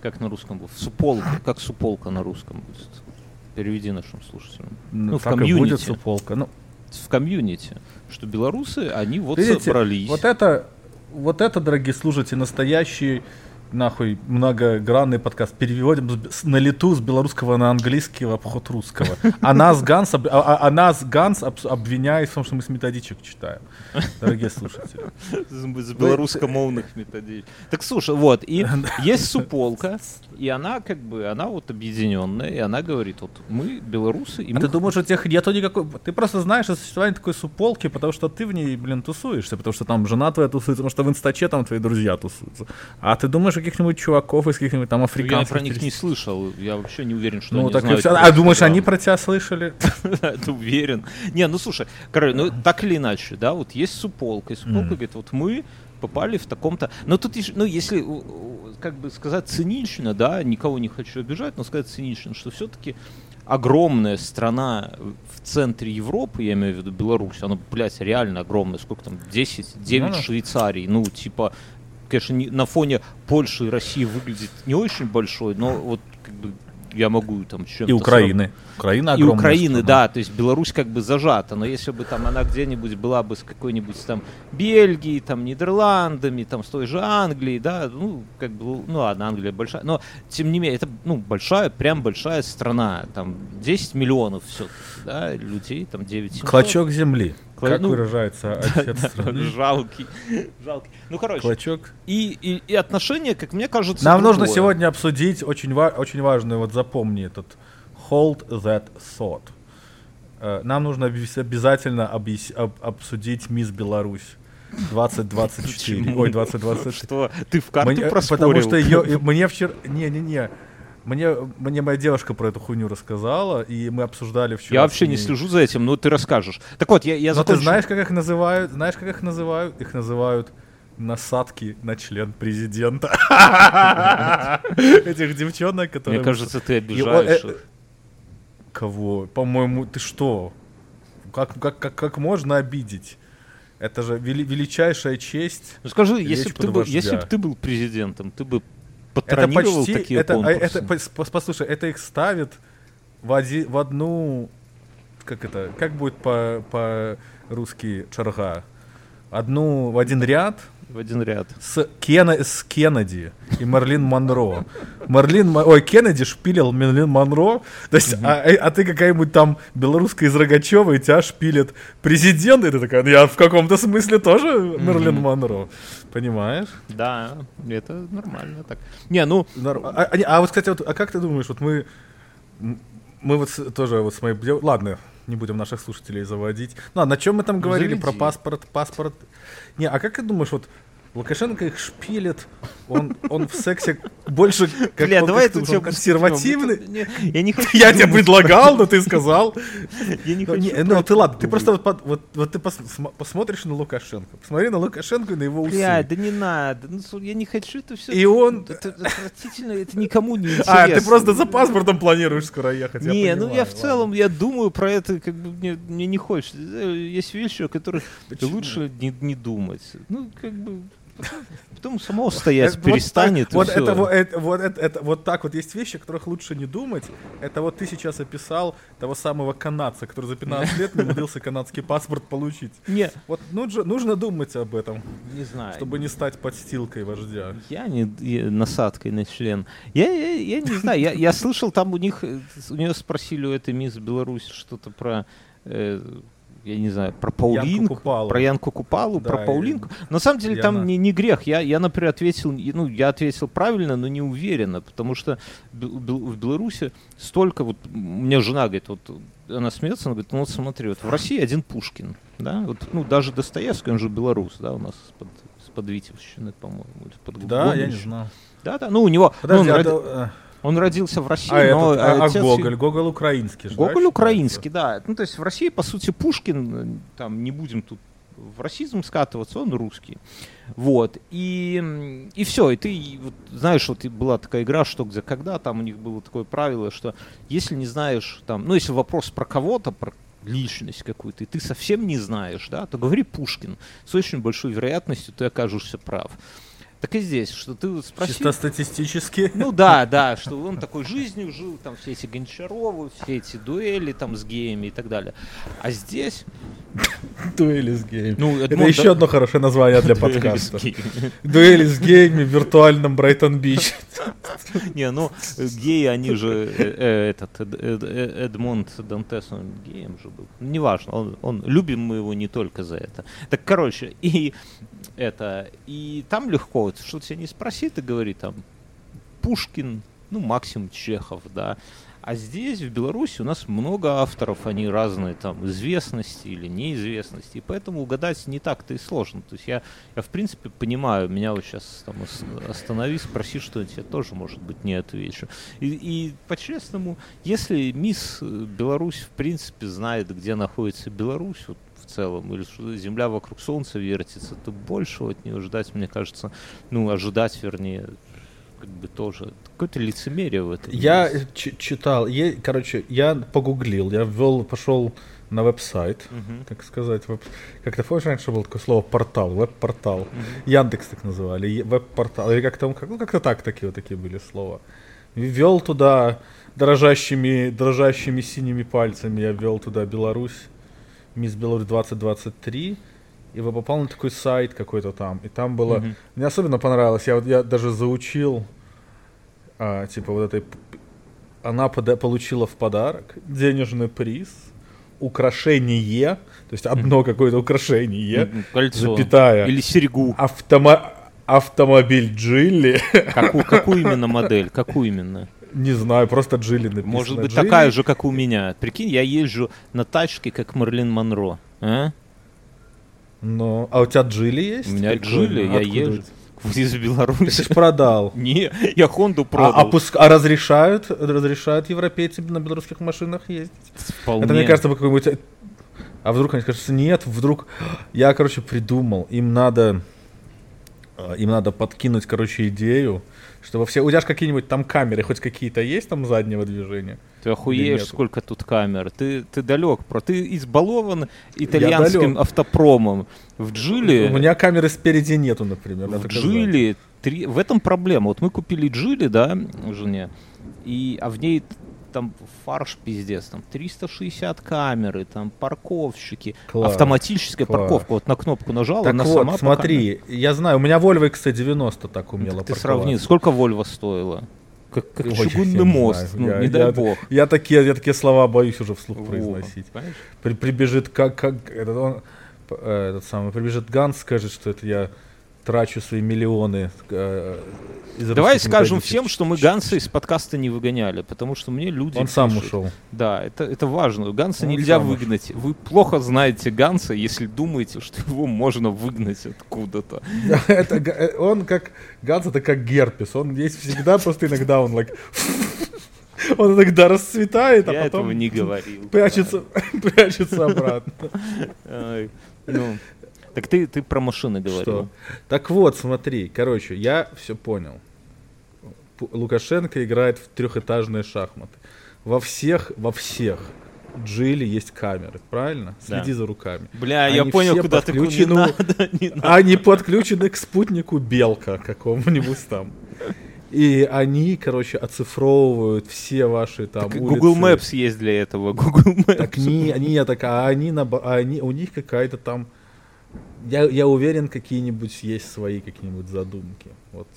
как на русском будет, суполка, как суполка на русском будет. Переведи нашим слушателям. Ну, ну, в комьюнити. будет суполка. Ну, В комьюнити, что белорусы, они вот Видите, собрались. Вот это, вот это, дорогие слушатели, настоящий нахуй многогранный подкаст. Переводим на лету с белорусского на английский в обход русского. А нас Ганс, об- а, а- а нас Ганс обс- обвиняет в том, что мы с методичек читаем. Дорогие слушатели. с белорусскомовных методей. Так слушай, вот, и есть суполка, и она как бы, она вот объединенная, и она говорит, вот мы белорусы, и А мы ты думаешь, у тех нету никакой... Ты просто знаешь о существовании такой суполки, потому что ты в ней, блин, тусуешься, потому что там жена твоя тусуется, потому что в инстаче там твои друзья тусуются. А ты думаешь каких-нибудь чуваков из каких-нибудь там Ну, я африканских... про них не слышал, я вообще не уверен, что Ну, они так знают про А думаешь, они про тебя слышали? Ты уверен? Не, ну слушай, короче, ну так или иначе, да, вот есть суполка, и суполка говорит, вот мы попали в таком-то... Но тут, ну, если, как бы сказать цинично, да, никого не хочу обижать, но сказать цинично, что все-таки огромная страна в центре Европы, я имею в виду Беларусь, она, блядь, реально огромная, сколько там, 10, 9 Ну. Швейцарий, ну, типа, конечно, не- на фоне Польши и России выглядит не очень большой, но вот, как бы, я могу там чем-то И Украины. Украина и Украины, страна. да, то есть Беларусь как бы зажата, но если бы там она где-нибудь была бы с какой-нибудь там Бельгией, там Нидерландами, там с той же Англией, да, ну как бы, ну ладно, Англия большая, но тем не менее это ну большая, прям большая страна, там 10 миллионов все, да, людей, там 9 700. Клочок земли. Кла- Как ну, выражается отец страны? жалкий, жалкий. Ну короче, Клочок. и, и, и отношения, как мне кажется, Нам нужно другое. сегодня обсудить очень, ва- очень важную, вот запомни этот hold that thought. Э, Нам нужно обязательно объяс- об- обсудить Мисс Беларусь 2024. Почему? Ой, 2023. Что ты в карту Мне- э, проспорил? Потому что ее, мне вчера... Не-не-не. Мне, мне моя девушка про эту хуйню рассказала, и мы обсуждали вчера. Я вообще не слежу за этим, но ты расскажешь. Так вот, я, я Но ты закончу. знаешь, как их называют? Знаешь, как их называют? Их называют насадки на член президента. Этих девчонок, которые... Мне кажется, ты обижаешь э, их. Кого? По-моему, ты что? Как, как, как, как можно обидеть? Это же вели- величайшая честь. Ну скажи, если бы ты был, если бы ты был президентом, ты бы Это почти, такие это, а, конкурсы? это, пос- пос- послушай, это их ставит в, оди- в одну, как это, как будет по, по-русски чарга? Одну, в один ряд В один ряд. с, Кена, с Кеннеди и Мерлин Монро. Мерлин, Мо- ой, Кеннеди шпилил Мерлин Монро, то есть, а, а- а ты какая-нибудь там белорусская из Рогачева, и тебя шпилит президент, и ты такая, «Ну, я в каком-то смысле тоже Мерлин. Монро, понимаешь? Да, это нормально так. Не, ну, А, а- а вот, кстати, вот, а как ты думаешь, вот мы, мы вот с- тоже вот с моей, ладно, не будем наших слушателей заводить. Ну, а на чем мы там говорили про заведи. паспорт, паспорт? Не, а как ты думаешь, вот Лукашенко их шпилит, он, он в сексе больше как, бля, он давай эту тему консервативный. не, Я не хочу Я тебе предлагал, но ты сказал. Я не хочу ну ты ладно, ты просто вот, вот, ты пос- см- посмотришь на Лукашенко, посмотри на Лукашенко и на его усы. Бля, да не надо. Ну, я не хочу это все. И он... Это отвратительно, это никому не интересно. А, ты просто за паспортом планируешь скоро ехать. Не, ну я в целом, я думаю про это, как бы мне, не хочется. Э, Есть вещи, о которых лучше не, не думать. Ну, как бы, потом, само стоять вот перестанет. так- Вот, всё. это, вот, это, вот, это, это- вот так вот есть вещи, о которых лучше не думать. Это вот ты сейчас описал того самого канадца, который за 15 лет умудрился канадский паспорт получить. Не, Вот нужно, нужно думать об этом, не знаю. чтобы не стать подстилкой вождя. Я не я- насадкой на член. Я, я, я не знаю, я, я слышал, там у них, у нее спросили у этой мисс Беларусь что-то про, э, я не знаю, про Паулинку, Купалу. про Янку Купалу, Да, про и- Паулинку. На самом деле и там она- не, не грех. Я, я, например, ответил, и, ну, я ответил правильно, но не уверенно, потому что в Беларуси столько, вот меня жена говорит, вот она смеется, она говорит, ну вот смотри, вот в России один Пушкин, да, вот, ну даже Достоевский, он же белорус, да, у нас из-под, из-под Витебщины, по-моему, из-под Да, я не знаю. Да, да. Ну, у него. ну, Подожди, он, а, роди- да, он родился в России, а, но этот, а- а отец- Гоголь? Гоголь украинский же, да, Гоголь считается? украинский, да. Ну, то есть в России, по сути, Пушкин, э, там, не будем тут в расизм скатываться, он русский. Вот. И, и все. И ты, вот, знаешь, вот была такая игра, что где когда, там у них было такое правило, что если не знаешь, там, ну, если вопрос про кого-то, про личность какую-то, и ты совсем не знаешь, да, то говори Пушкин. С очень большой вероятностью ты окажешься прав. Так и здесь, что ты спросил... Чисто статистически. Ну да, да, что он такой жизнью жил, там все эти Гончаровы, все эти дуэли там с геями и так далее. А здесь, Дуэли с геями. ну, Это Эдмон еще Да- одно хорошее название для подкаста. Дуэли с геями в виртуальном Брайтон-Бич. Не, ну, геи, они же, э, э, этот, Э- Эдмонд Дантес, он геем же был. Неважно, он, он, любим мы его не только за это. Так, короче, и это, и там легко, вот, что тебя не спроси, ты говори там, Пушкин, ну, максимум Чехов, да. А здесь, в Беларуси, у нас много авторов, они разные, там, известности или неизвестности, и поэтому угадать не так-то и сложно. То есть я, я в принципе, понимаю, меня вот сейчас там ос- останови, спроси что-нибудь, я тоже, может быть, не отвечу. И, и по-честному, если мисс э, Беларусь, в принципе, знает, где находится Беларусь, вот, в целом, или что Земля вокруг Солнца вертится, то большего от нее ждать, мне кажется, ну, ожидать, вернее, как бы тоже какое-то лицемерие в этом. Я читал, е- короче, я погуглил, я ввел, пошел на веб-сайт, Мгм. как сказать, веб... как ты помнишь, раньше было такое слово портал, веб-портал, Яндекс так называли, веб-портал, или как там, как, ну как-то так такие вот такие были слова. Ввел туда дрожащими, дрожащими синими пальцами, я ввел туда Беларусь, Мисс Беларусь 2023, и вы попал на такой сайт какой-то там, и там было, Мгм. мне особенно понравилось, я вот я даже заучил, а, типа вот этой, она пода- получила в подарок денежный приз, украшение, то есть одно какое-то украшение, Кольцо. запятая, Или серьгу. автомо- автомобиль Джилли, Какую, какую именно модель? Какую именно? не знаю, просто Джилли написано. Может быть, Джилли. такая же, как у меня. Прикинь, я езжу на тачке, как Мерлин Монро. А? Ну, а у тебя Джилли есть? У меня Прикольно. Джилли, я Откуда езжу. у Из Ты Беларуси. ж продал. Не, я Хонду А, продал. а, пуск- а разрешают, разрешают европейцы на белорусских машинах ездить? Вполне. Это, мне кажется, какой-нибудь... э, А вдруг они скажут, нет, вдруг... Я, короче, придумал, им надо... А, Им надо подкинуть, короче, идею, чтобы все... У тебя же какие-нибудь там камеры хоть какие-то есть там заднего движения? Ты охуеешь, сколько тут камер. Ты, ты далек, про. Ты избалован итальянским автопромом. В Джили... У меня камеры спереди нету, например. В. Джили три... в этом проблема. Вот мы купили Джили, да, жене, и, а в ней там фарш пиздец, там 360 камеры, там парковщики, Класс, автоматическая класс. парковка. Вот на кнопку нажал, Так она вот, сама по смотри, я знаю, у меня Volvo XC90 так умела Так ты сравни, сколько Вольво стоило? Как, как Ой, я чугунный не мост, знаю. ну, Я- не дай я- бог. Я такие, я такие слова боюсь уже вслух Во, произносить. понимаешь? При- прибежит как, как этот, он, э, этот самый, прибежит Ганс, скажет, что это я трачу свои миллионы. э, Давай скажем всем, что мы Ганса из подкаста не выгоняли, потому что мне люди Он сам пишут. ушел. Да, это, это важно. Ганса Он нельзя сам ушел. выгнать. Вы плохо знаете Ганса, если думаете, что его можно выгнать откуда-то. Это э, он как Ганс, это как герпес. Он есть всегда, просто иногда он like, он иногда расцветает, а Я потом этого не говорил. прячется, прячется обратно. Ну, так ты, ты про машины говорил. Что? Так вот, смотри, короче, я все понял. Лукашенко играет в трехэтажные шахматы. Во всех, во всех Джили есть камеры, правильно? Да. Следи за руками. Бля, я Они понял, все куда ты не надо, не надо. Они подключены к спутнику Белка какому-нибудь там. И они, короче, оцифровывают все ваши там Так улицы. Google Maps есть для этого. Google Maps. Так не, они, так, а они, на, а они, у них какая-то там, я, я уверен, какие-нибудь есть свои какие-нибудь задумки. Вот.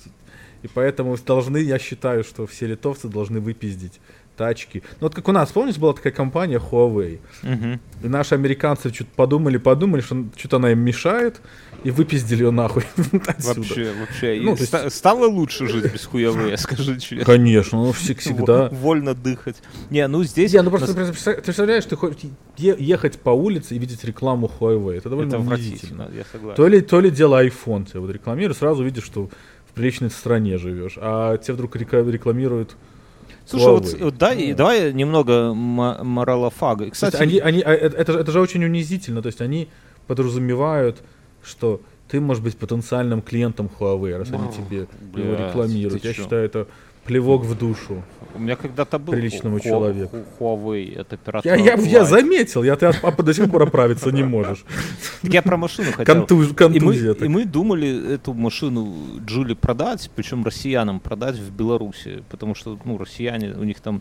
И поэтому должны, я считаю, что все литовцы должны выпиздить тачки. Ну вот как у нас, помнишь, была такая компания Huawei, Мгм. и наши американцы что-то подумали, подумали, что что-то она им мешает, и выпиздили ее нахуй. Вообще, вообще. Ну, то есть- ста- Стало лучше жить без хуевые, скажи честно. Конечно, ну всег- всегда. Во- Вольно дыхать. Не, ну здесь... Не, ну просто ты представ- ты представляешь, ты хочешь ехать по улице и видеть рекламу Huawei. Это довольно унизительно. я согласен. То ли, то ли дело iPhone тебе вот рекламирует, сразу видишь, что в приличной стране живешь, а тебе вдруг рекламируют. Слушай, вот, вот дай, Ну. давай немного моралофага. И, есть Кстати, они, они, а, это, это же- очень унизительно, то есть они подразумевают, что ты можешь быть потенциальным клиентом Huawei, раз они Ох, тебе его блядь, рекламируют. ты Я чё? считаю, это плевок в душу. у меня когда-то был приличному Ху- человеку. Huawei от оператора Я, я, я заметил, я ты от папы до сих пор оправиться не можешь. Так Я про машину хотел. Контуз- И мы, Контузия. и мы думали эту машину Джули продать, причем россиянам продать в Беларуси, потому что, ну, россияне, у них там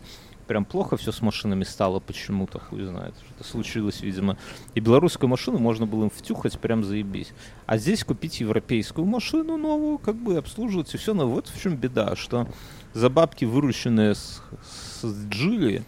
прям плохо все с машинами стало почему-то, хуй знает, что-то случилось, видимо. И белорусскую машину можно было им втюхать прям заебись. А здесь купить европейскую машину новую, как бы обслуживать и все, но вот в чем беда, что за бабки, вырученные с, с Джили,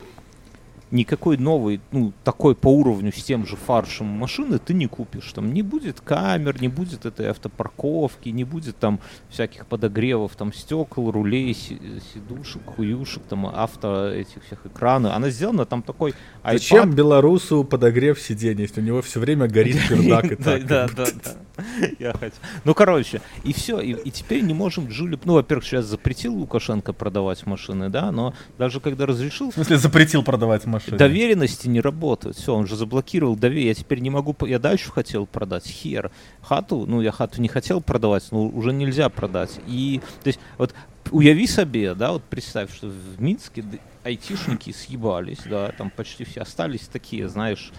никакой новой, ну, такой по уровню с тем же фаршем машины ты не купишь. Там не будет камер, не будет этой автопарковки, не будет там всяких подогревов, там стекол, рулей, си- сидушек, хуюшек, там авто этих всех экраны. Она сделана там такой iPad. Зачем белорусу подогрев сидений, если у него все время горит пердак и так? да, да, да. Я хотел. Ну, короче, и все. И, и теперь не можем Джули... Ну, во-первых, сейчас запретил Лукашенко продавать машины, да, но даже когда разрешил, В смысле, запретил продавать машины? Доверенности не работают. Все, он же заблокировал доверие. Я теперь не могу... Я дачу хотел продать. Хер. Хату, ну, я хату не хотел продавать, но уже нельзя продать. И, то есть, вот, уяви себе, да, вот представь, что в Минске айтишники съебались, да, там почти все остались такие, знаешь.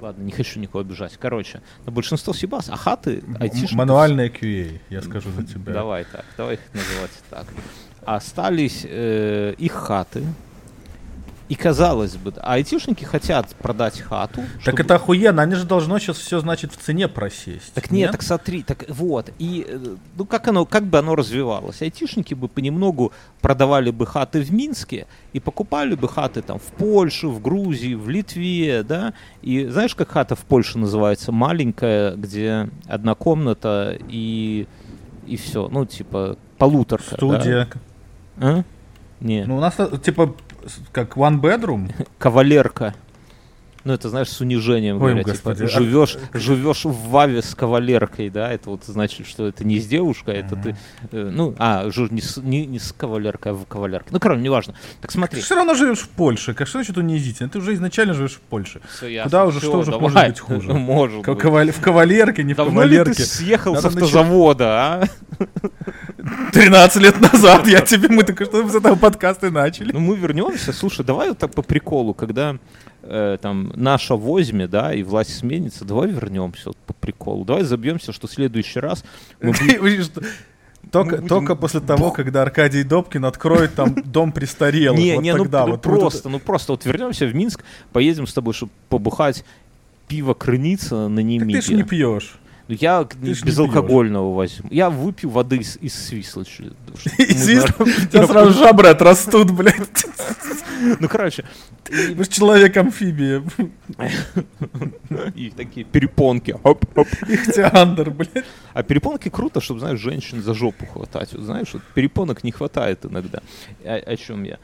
Ладно, не хочу никого обижать. Короче, но большинство съебалось, а хаты М- айтишников... Мануальная QA, я скажу за тебя. Давай так, давай их называть так. Остались э, их хаты. И казалось бы, а айтишники хотят продать хату. Так чтобы- это охуенно, они же должно сейчас все, значит, в цене просесть. Так нет, так смотри, так вот. И э, ну как оно, как бы оно развивалось? Айтишники бы понемногу продавали бы хаты в Минске и покупали бы хаты там в Польше, в Грузии, в Литве, да. И знаешь, как хата в Польше называется? Маленькая, где одна комната и и все, ну типа полуторка. да? Студия. А? Не. Ну, у нас, э, типа, как one bedroom. Кавалерка. Ну, это, знаешь, с унижением Ой, говоря, господи, типа, а- живешь, живешь в Ваве с кавалеркой, да, это вот значит, что это не с девушкой, это ты, э, ну, а, жу- не с, не, не с кавалеркой, а в кавалерке. Ну, короче, неважно. Так Ты смотри. все равно живешь в Польше. Как что значит унизительно? Ты уже изначально живешь в Польше. Всё ясно. Куда уже, Всё, что уже давай. может быть хуже? Может быть. В кавалерке, не в Давно ли ты кавалерке. съехал с Надо начать- автозавода, а? 13 лет назад я тебе, мы только что с этого подкаста начали. Ну, мы вернемся. Слушай, давай вот так по приколу, когда э, там наша возьме, да, и власть сменится, давай вернемся вот по приколу. Давай забьемся, что в следующий раз мы Только, будем- только после того, когда Аркадий Добкин откроет там дом престарелых. Не, вот не, ну, тогда ну вот. просто, ну просто вот вернемся в Минск, поедем с тобой, чтобы побухать пиво крыница на Так Немиге. ты ж не пьешь. Ну, Я Ты ж не безалкогольного возьму. Я выпью воды из, из свислочи. И свист, у тебя сразу жабры отрастут, блядь. Ну, короче, Вы человек-амфибия. и такие перепонки. Ихтиандр, блядь. А перепонки круто, чтобы, знаешь, женщин за жопу хватать. Вот, знаешь, вот перепонок не хватает иногда. О, о чем я?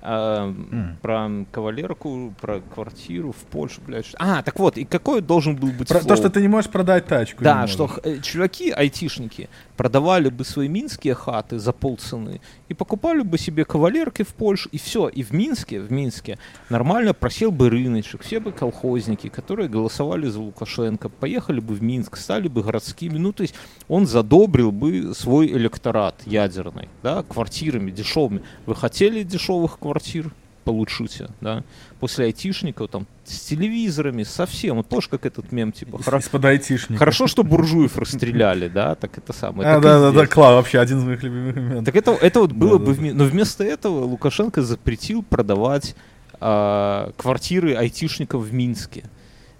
А, Про кавалерку, про квартиру в Польше, блядь. А, так вот, и какой должен был быть Про флоу? то, что ты не можешь продать тачку. Да, что э, чуваки, айтишники, продавали бы свои минские хаты за полцены и покупали бы себе кавалерки в Польше, и все. И в Минске, в Минске нормально просел бы рыночек, все бы колхозники, которые голосовали за Лукашенко, поехали бы в Минск, стали бы городскими. Ну, то есть он задобрил бы свой электорат ядерный, да, квартирами дешевыми. Вы хотели дешевых квартир? Получите, да. После айтишников, там, с телевизорами, совсем. Вот помнишь, как этот мем, типа, хоро- Из-под айтишника. Хорошо, что буржуев расстреляли, да, так это самое. А, да, да, да, класс, вообще один из моих любимых моментов. Так это, это вот было Да, бы... да, в Ми- Но вместо этого Лукашенко запретил продавать а, квартиры айтишников в Минске.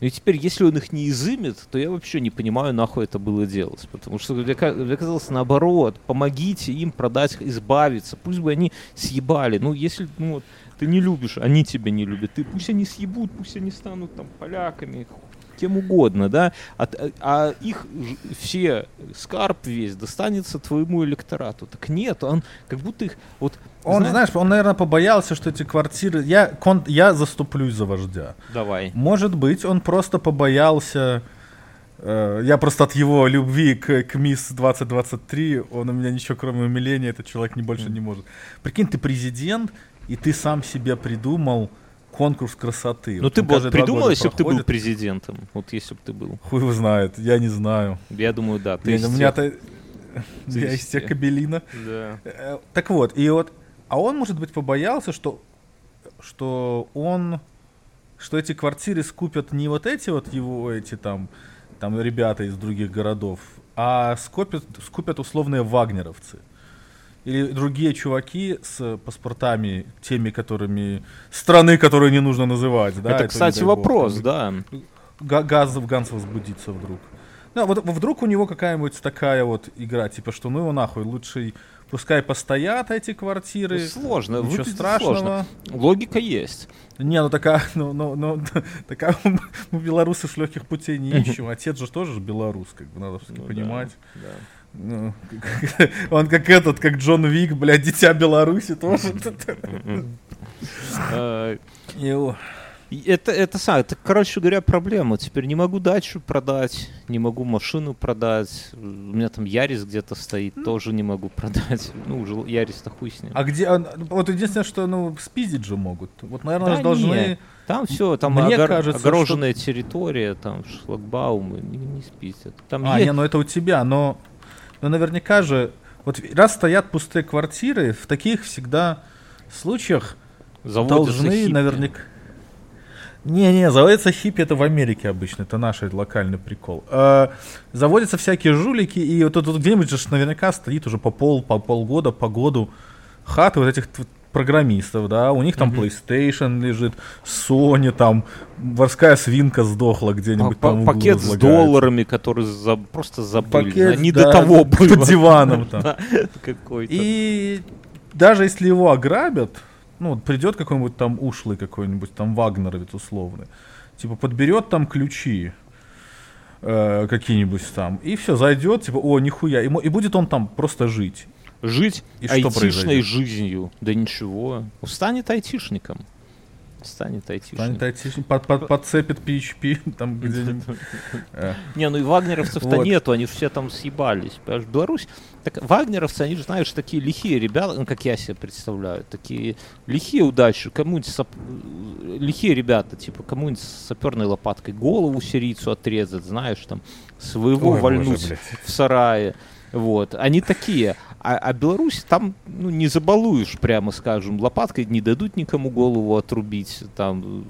И теперь, если он их не изымет, то я вообще не понимаю, нахуй это было делать. Потому что мне, ка- мне казалось наоборот, помогите им продать, избавиться. Пусть бы они съебали. Ну, если ну, вот, ты не любишь, они тебя не любят. Ты, пусть они съебут, пусть они станут там поляками, кем угодно, да, а, а их все скарб весь достанется твоему электорату. Так нет, он как будто их вот. Он, зна- знаешь, он, наверное, побоялся, что эти квартиры... Я, кон- я заступлюсь за вождя. давай. Может быть, он просто побоялся... э, я просто от его любви к, к Мисс 2023, он у меня ничего кроме умиления, этот человек не больше не может. Прикинь, ты президент, и ты сам себе придумал конкурс красоты. Ну Вот ты бы вот придумал, если бы ты был президентом. Вот если бы ты был. Хуй его знает, я не знаю. Я думаю, да. Ты Я- из у тех- меня-то... Ты Я из тех тех. кабелина. Да. Э, Так вот, и вот, а он, может быть, побоялся, что, что он, что эти квартиры скупят не вот эти вот его, эти там, там ребята из других городов, а скупят, скупят условные вагнеровцы. Или другие чуваки с паспортами, теми, которыми... Страны, которую не нужно называть, да? это, то не кстати, бог, вопрос, да. га- газ в Ганса возбудится вдруг. Да, вот вдруг у него какая-нибудь такая вот игра, типа, что ну его нахуй, лучше пускай постоят эти квартиры. Сложно. Ничего страшного. сложно. Логика есть. Не, ну такая, ну, ну, ну, такая мы белорусы ж легких путей не ищем. Отец же тоже белорус, как бы надо всё-таки Ну понимать. да, да. Ну, он как этот, как Джон Вик, блядь, дитя Беларуси тоже. Э, Это, это, это, короче говоря, проблема. Теперь не могу дачу продать, не могу машину продать. У меня там Ярис где-то стоит, тоже не могу продать. Ну, уже Ярис-то хуй с ним. А где, он- вот единственное, что, ну, спиздить же могут. Вот, наверное, Да же должны... не. Там все, там Мне огор- кажется, огороженная территория, там шлагбаумы, не, не спиздят. Там А, е- не, ну это у тебя, но, но наверняка же, вот раз стоят пустые квартиры, в таких всегда случаях заводятся должны хиппи. наверняка... Не-не, заводятся хиппи, это в Америке обычно, это наш локальный прикол. А, заводятся всякие жулики, и вот тут вот где-нибудь же наверняка стоит уже по пол, по полгода, по году хаты вот этих программистов, да, у них там Мгм. PlayStation лежит, Sony там, морская свинка сдохла где-нибудь там пакет с долларами, который за- просто забыли. Пакет, Они да, до того под были. диваном там. И даже если его ограбят, ну, придет какой-нибудь там ушлый какой-нибудь там Вагнеровец условный, типа подберет там ключи э, какие-нибудь там, и все, зайдет, типа, о, нихуя, и, и будет он там просто жить. Жить И что айтишной произойдет? жизнью. Да ничего. Станет айтишником. Станет айтишник. Станет айтишник, под, под, подцепит PHP там где-нибудь. Э. Не, ну и вагнеровцев-то нету, они же все там съебались. Беларусь, так вагнеровцы, они же, знаешь, такие лихие ребята, ну, как я себе представляю, такие лихие удачи, кому-нибудь сап- лихие ребята, типа, кому-нибудь с саперной лопаткой голову сирийцу отрезать, знаешь, там, своего Ой, боже, вальнуть блядь. в сарае. Вот, они такие. А, а Беларусь там ну, не забалуешь, прямо скажем, лопаткой не дадут никому голову отрубить, там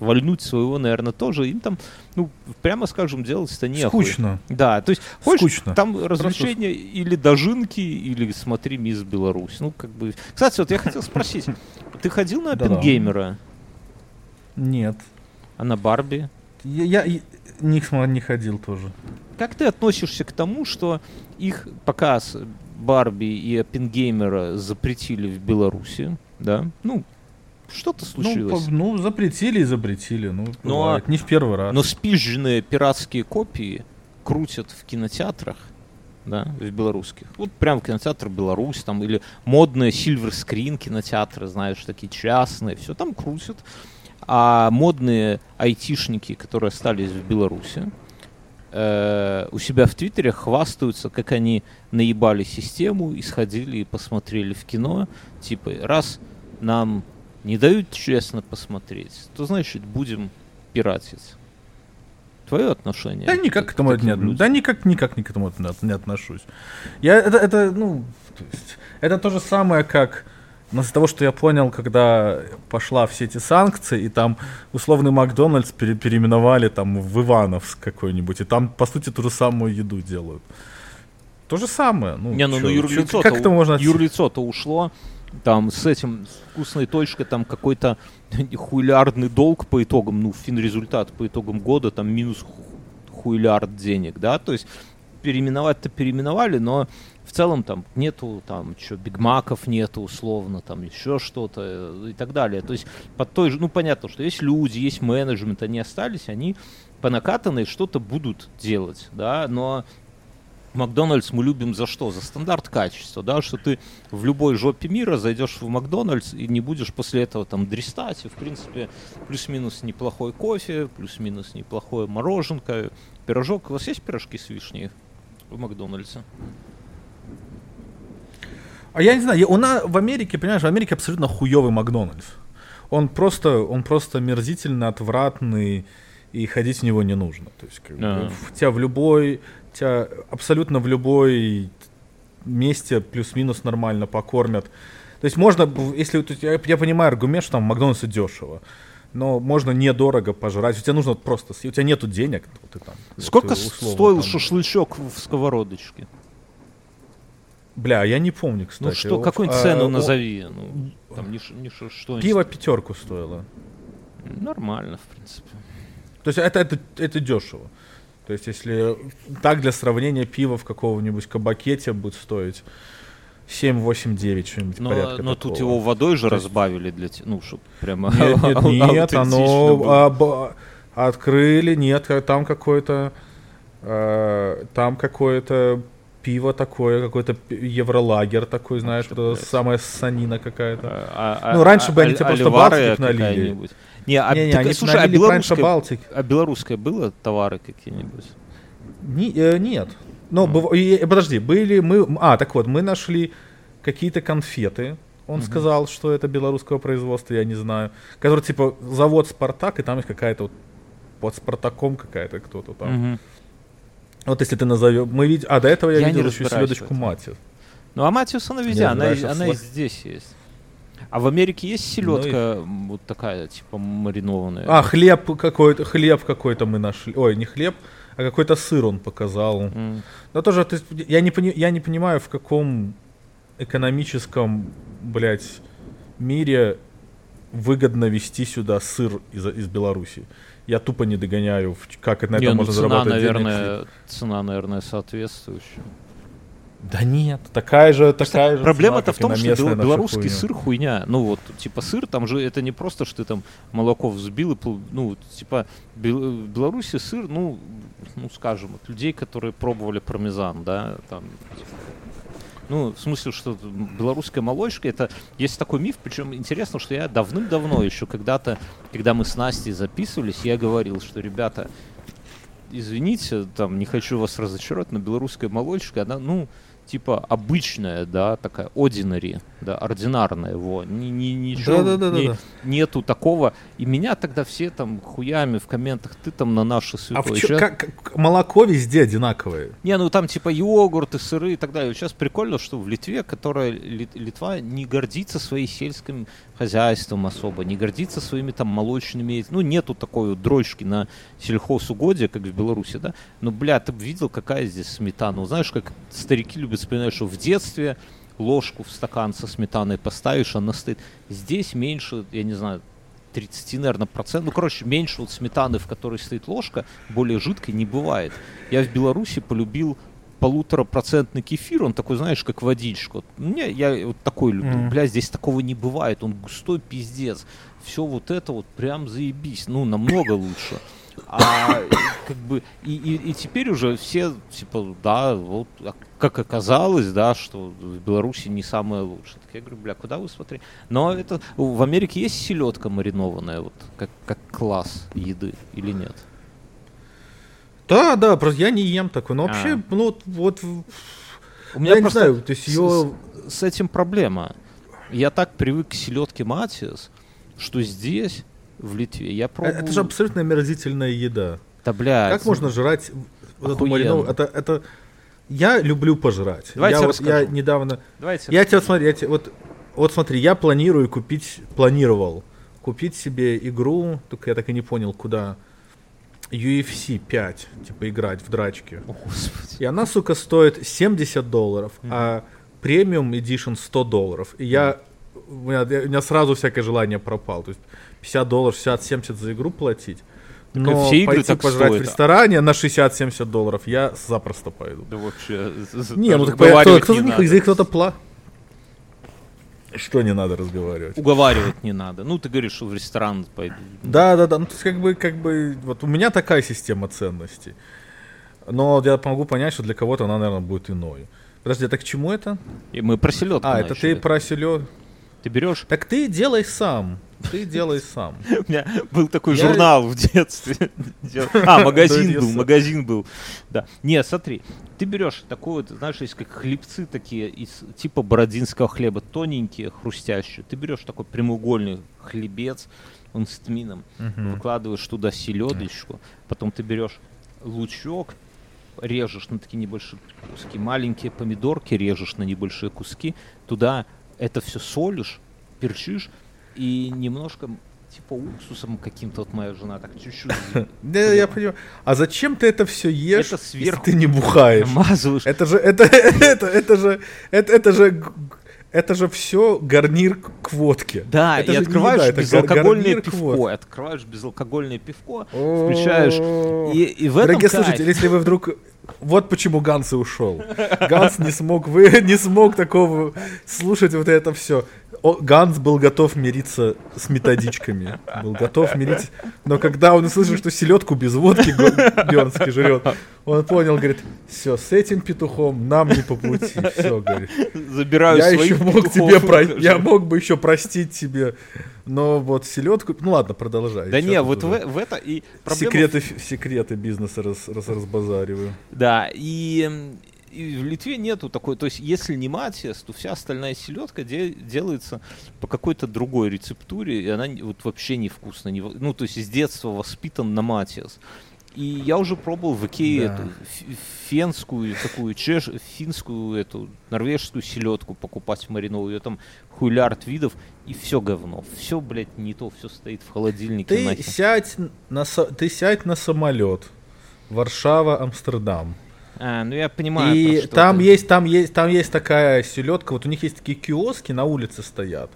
вальнуть своего, наверное, тоже. Им там, ну, прямо скажем, делать-то нехуй. Скучно. Да, то есть, хочешь, Скучно. там развлечения или дожинки, или смотри Мисс Беларусь. Ну, как бы... Кстати, вот я хотел спросить, ты ходил на. Оппенгеймера, Нет. а на Барби? Я, я не, смо- не ходил тоже. Как ты относишься к тому, что их показ Барби и Оппенгеймера запретили в Беларуси, да? Ну, что-то Ну, случилось. по- ну, запретили запретили. Ну, Ну, бывает. не в первый раз. Но спизженные пиратские копии крутят в кинотеатрах, да, в белорусских. Вот прям в кинотеатр Беларусь, там, или модные Silver Screen кинотеатры, знаешь, такие частные, все там крутят. А модные айтишники, которые остались в Беларуси, э, у себя в Твиттере хвастаются, как они наебали систему и сходили и посмотрели в кино. Типа, раз нам не дают честно посмотреть, то значит будем пиратить. Твое отношение? Да никак к этому таким не, людям? да никак, никак ни к этому не, не отношусь. Я это, это, ну, то есть, это то же самое, как ну, из-за того, что я понял, когда пошла все эти санкции, и там условный Макдональдс пере- переименовали там в Ивановск какой-нибудь, и там, по сути, ту же самую еду делают. То же самое. Ну, Не, ну, чё- ну чё- юрлицо как это можно... Юрлицо-то ушло. Там с этим с вкусной точкой там какой-то хуйлярдный долг по итогам, ну, фин-результат по итогам года, там минус ху- хуйлярд денег, да, то есть переименовать-то переименовали, но в целом там нету там что бигмаков нету условно там еще что-то э, и так далее то есть под той же ну понятно что есть люди есть менеджмент они остались они по накатанной что-то будут делать да но Макдональдс мы любим за что? За стандарт качества, да, что ты в любой жопе мира зайдешь в Макдональдс и не будешь после этого там дрестать, и в принципе плюс-минус неплохой кофе, плюс-минус неплохое мороженка, пирожок. У вас есть пирожки с вишней в Макдональдсе? А я не знаю, у нас в Америке, понимаешь, в Америке абсолютно хуёвый Макдональдс. Он просто, он просто мерзительно отвратный, и ходить в него не нужно. То есть, как в- тебя в любой, тебя абсолютно в любой месте плюс-минус нормально покормят. То есть можно, если я, я понимаю аргумент, что там в Макдональдсе дешево, но можно недорого пожрать. У тебя нужно вот просто, съесть. у тебя нету денег, вот ты там. Сколько ты условно стоил там- шашлычок в сковородочке? Бля, я не помню, кстати. ну что, какую-нибудь а, цену о, назови. Ну, там не, не что-нибудь. Пиво пятерку стоило. Нормально, в принципе. То есть это, это, это дешево. То есть если так для сравнения пиво в какого-нибудь кабакете будет стоить 7, 8, 9, что-нибудь Но, порядка но такого. тут его водой же есть- разбавили для ну, чтобы прямо Нет, нет, нет, оно было. об- открыли, нет, а там какое-то э, там какое-то пиво такое, какой-то евролагер такой, знаешь, что, самая санина какая-то. А- а- Ну, раньше а- бы они а- тебе просто Балтик налили. Не, а, Не-не, так, они слушай, а белорусское, Балтик. а белорусское было товары какие-нибудь? Не- э, нет. Но быв- и- подожди, были мы. А, так вот, мы нашли какие-то конфеты. Он сказал, что это белорусского производства, я не знаю. Который типа завод Спартак, и там есть какая-то вот под Спартаком какая-то кто-то там. Мгм. Вот если ты назовешь. Мы видим. А до этого я, Я видел еще селедочку этом. мать. Ну, а Матиус она везде, она, она и здесь есть. А в Америке есть Ну и- селедка вот такая, типа маринованная? А, хлеб какой-то, хлеб какой-то мы нашли. Ой, не хлеб, а какой-то сыр он показал. М. Но тоже ты- я, не пони- я не понимаю, в каком экономическом, блядь, мире выгодно вести сюда сыр из, из Беларуси. Я тупо не догоняю, как на Не, этом ну, можно цена, заработать денег. наверное, цена, наверное, соответствующая. Да нет, такая же, такая же. Проблема-то в том, что белорусский хуйню. сыр хуйня. Ну вот, типа сыр, там же это не просто, что ты там молоко взбил и, ну, типа, бел- в Беларуси сыр, ну, ну, скажем, от людей, которые пробовали пармезан, да, там, типа. Ну, в смысле, что белорусская молочка, это есть такой миф, причем интересно, что я давным-давно еще когда-то, когда мы с Настей записывались, я говорил, что, ребята, извините, там, не хочу вас разочаровать, но белорусская молочка, она, ну, типа обычная, да, такая ordinary, да, ординарная, его, ни, ни, ничего, Да, да, да, не- да, да. нету такого. И меня тогда все там хуями в комментах, ты там на наши А святое. в чё- как- как- молоко везде одинаковое. Не, ну там типа йогурты, сыры и так далее. Сейчас прикольно, что в Литве, которая Ли- Литва не гордится своим сельским хозяйством особо, не гордится своими там молочными, ну нету такой вот дрочки на сельхозугодие, как в Беларуси, да. Но, бля, ты бы видел, какая здесь сметана. Вот знаешь, как старики любят вспоминать, что в детстве ложку в стакан со сметаной поставишь, она стоит. Здесь меньше, я не знаю, 30, наверное, процентов. Ну, короче, меньше вот сметаны, в которой стоит ложка, более жидкой не бывает. Я в Беларуси полюбил полуторапроцентный кефир, он такой, знаешь, как водичка. Вот Мне, я вот такой люблю. Мгм. Бля, здесь такого не бывает, он густой пиздец. Все вот это вот прям заебись, ну, намного лучше. А как бы и, и, и теперь уже все типа да вот а как оказалось да что в Беларуси не самое лучшее так я говорю бля куда вы смотрите но это в Америке есть селедка маринованная вот как как класс еды или нет Да, да, просто я не ем такой. Но А. вообще, ну вот, вот у я не знаю, то есть ее... с, с этим проблема я так привык к селедке Матиас что здесь в Литве я пробую Это же абсолютно омерзительная еда. да бля Как можно жрать вот эту маринованную? Это, это... Я люблю пожрать. Давайте я, вот- я расскажу. недавно... давайте Я тебе смотри, я тебе, вот, вот смотри, я планирую купить, планировал купить себе игру, только я так и не понял, куда. UFC 5, типа играть в драчки. О, господи И она, сука, стоит 70 долларов, а премиум Edition 100 долларов. И я, у меня, я- у меня сразу всякое желание пропало. То есть 50 долларов, 60-70 за игру платить. Но все игры пойти так пожрать стоят. в ресторане на 60-70 долларов я запросто пойду. Да вообще. Не, ну так кто, уговаривать кто не за них, надо. за них кто-то пла... Что не надо разговаривать? Уговаривать не надо. Ну, ты говоришь, что в ресторан пойду. Да, да, да. Ну, то есть, как бы, как бы, вот у меня такая система ценностей. Но я могу понять, что для кого-то она, наверное, будет иной. Подожди, это к чему это? И мы про селедку А, это ты про селё... Ты берешь... Так ты делай сам. Ты делай сам. У меня был такой Я- журнал в детстве. А, магазин был, магазин был. Да. Не, смотри, ты берешь такой вот, знаешь, есть как хлебцы такие из типа бородинского хлеба, тоненькие, хрустящие. Ты берешь такой прямоугольный хлебец, он с тмином, выкладываешь туда селедочку, потом ты берешь лучок, режешь на такие небольшие куски, маленькие помидорки режешь на небольшие куски, туда это все солишь, перчишь и немножко типа уксусом каким-то, вот моя жена так чуть-чуть Да, я понимаю. А зачем ты это все ешь, Это сверху ты не бухаешь? намазываешь. Это же, это, это, это же, это, это же, это же все гарнир к- водке. Да, это и открываешь еда, безалкогольное пивко, открываешь безалкогольное пивко, включаешь, и, и в этом Дорогие кайф. слушатели, если вы вдруг... Вот почему Ганс и ушел. Ганс не смог, вы не смог такого слушать вот это все. Ганс был готов мириться с методичками. Был готов мириться. Но когда он услышал, что селедку без водки Бернский жрет, он понял, говорит, все, с этим петухом нам не по пути. Все, говорит. забираю Я еще мог тебе про... Я мог бы еще простить тебе. Но вот селедку. Ну ладно, продолжай. Да не, вот в, в это и проблема Секреты, секреты бизнеса раз, раз, разбазариваю. Да, и, и в Литве нету такой, то есть если не матиас, то вся остальная селедка де- делается по какой-то другой рецептуре, и она вот вообще невкусная. Не, ну, то есть с детства воспитан на матиас. И я уже пробовал в Икее Да. эту фенскую, такую чеш, финскую, эту норвежскую селедку покупать маринованную, ее там хуйлярд видов, и все говно. Все, блядь, не то, все стоит в холодильнике. Ты нахер. сядь, на, ты сядь на самолет. Варшава, Амстердам. А, ну я понимаю, и про что там ты. есть, там есть, там есть такая селедка. Вот у них есть такие киоски на улице стоят.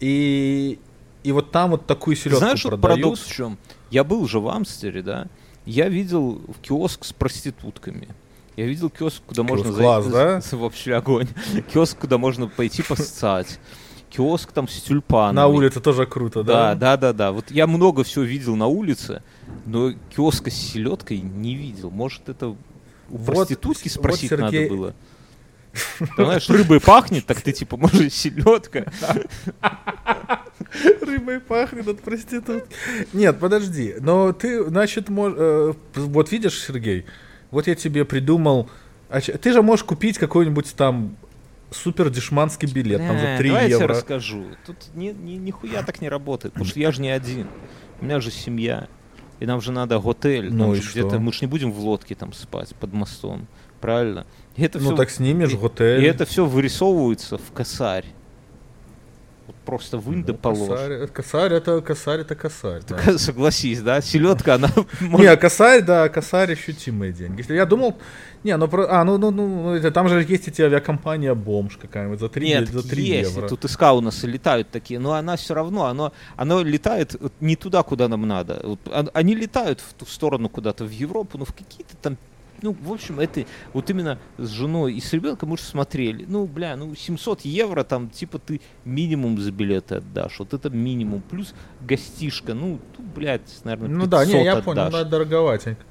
И, и вот там вот такую селедку Знаешь, вот продают. парадокс в чем? Я был же в Амстере, да, я видел киоск с проститутками. Я видел киоск, куда Киоск можно класс, зайти. да? Вообще огонь. Киоск, куда можно пойти поссать. Киоск там с тюльпанами. На улице тоже круто, Да, да? да, да, да. Вот я много всего видел на улице, но киоска с селедкой не видел. Может, это у Вот- проститутки вот, спросить Сергей, надо было? Там, знаешь, рыбой пахнет, так ты типа, может, селедка. Рыбой пахнет от проститутки. Нет, подожди. Но ты, значит, мож... э, вот видишь, Сергей, вот я тебе придумал... а Ты же можешь купить какой-нибудь там супер дешманский билет, там за Э, 3 давай я тебе евро. расскажу. Тут ни, ни, нихуя так не работает, потому что я же не один. У меня же семья. И нам же надо готель. Ну и что? мы же не будем в лодке там спать под мостом. Правильно? И это Ну всё- так снимешь и- готель. И это все вырисовывается в косарь. Вот просто вынь да Ну, положь. косарь, косарь это косарь, это косарь. да. Согласись, да? Селедка, она... Не, может- косарь, да, косарь ощутимые деньги. Я думал, не, ну про, а, ну, ну, ну, ну, это, там же есть эти авиакомпания бомж какая-нибудь за 3, Нет, за 3 есть, евро. тут из Каунаса летают такие, но она все равно, оно, оно летает не туда, куда нам надо. Вот он- они летают в ту сторону куда-то, в Европу, но в какие-то там ну, в общем, это вот именно с женой и с ребенком мы же смотрели. Ну, бля, ну 700 евро там, типа, ты минимум за билеты отдашь. Вот это минимум. Плюс гостишка. Ну, тут, блядь, наверное, Ну да, не, я отдашь. понял, да, дороговатенько.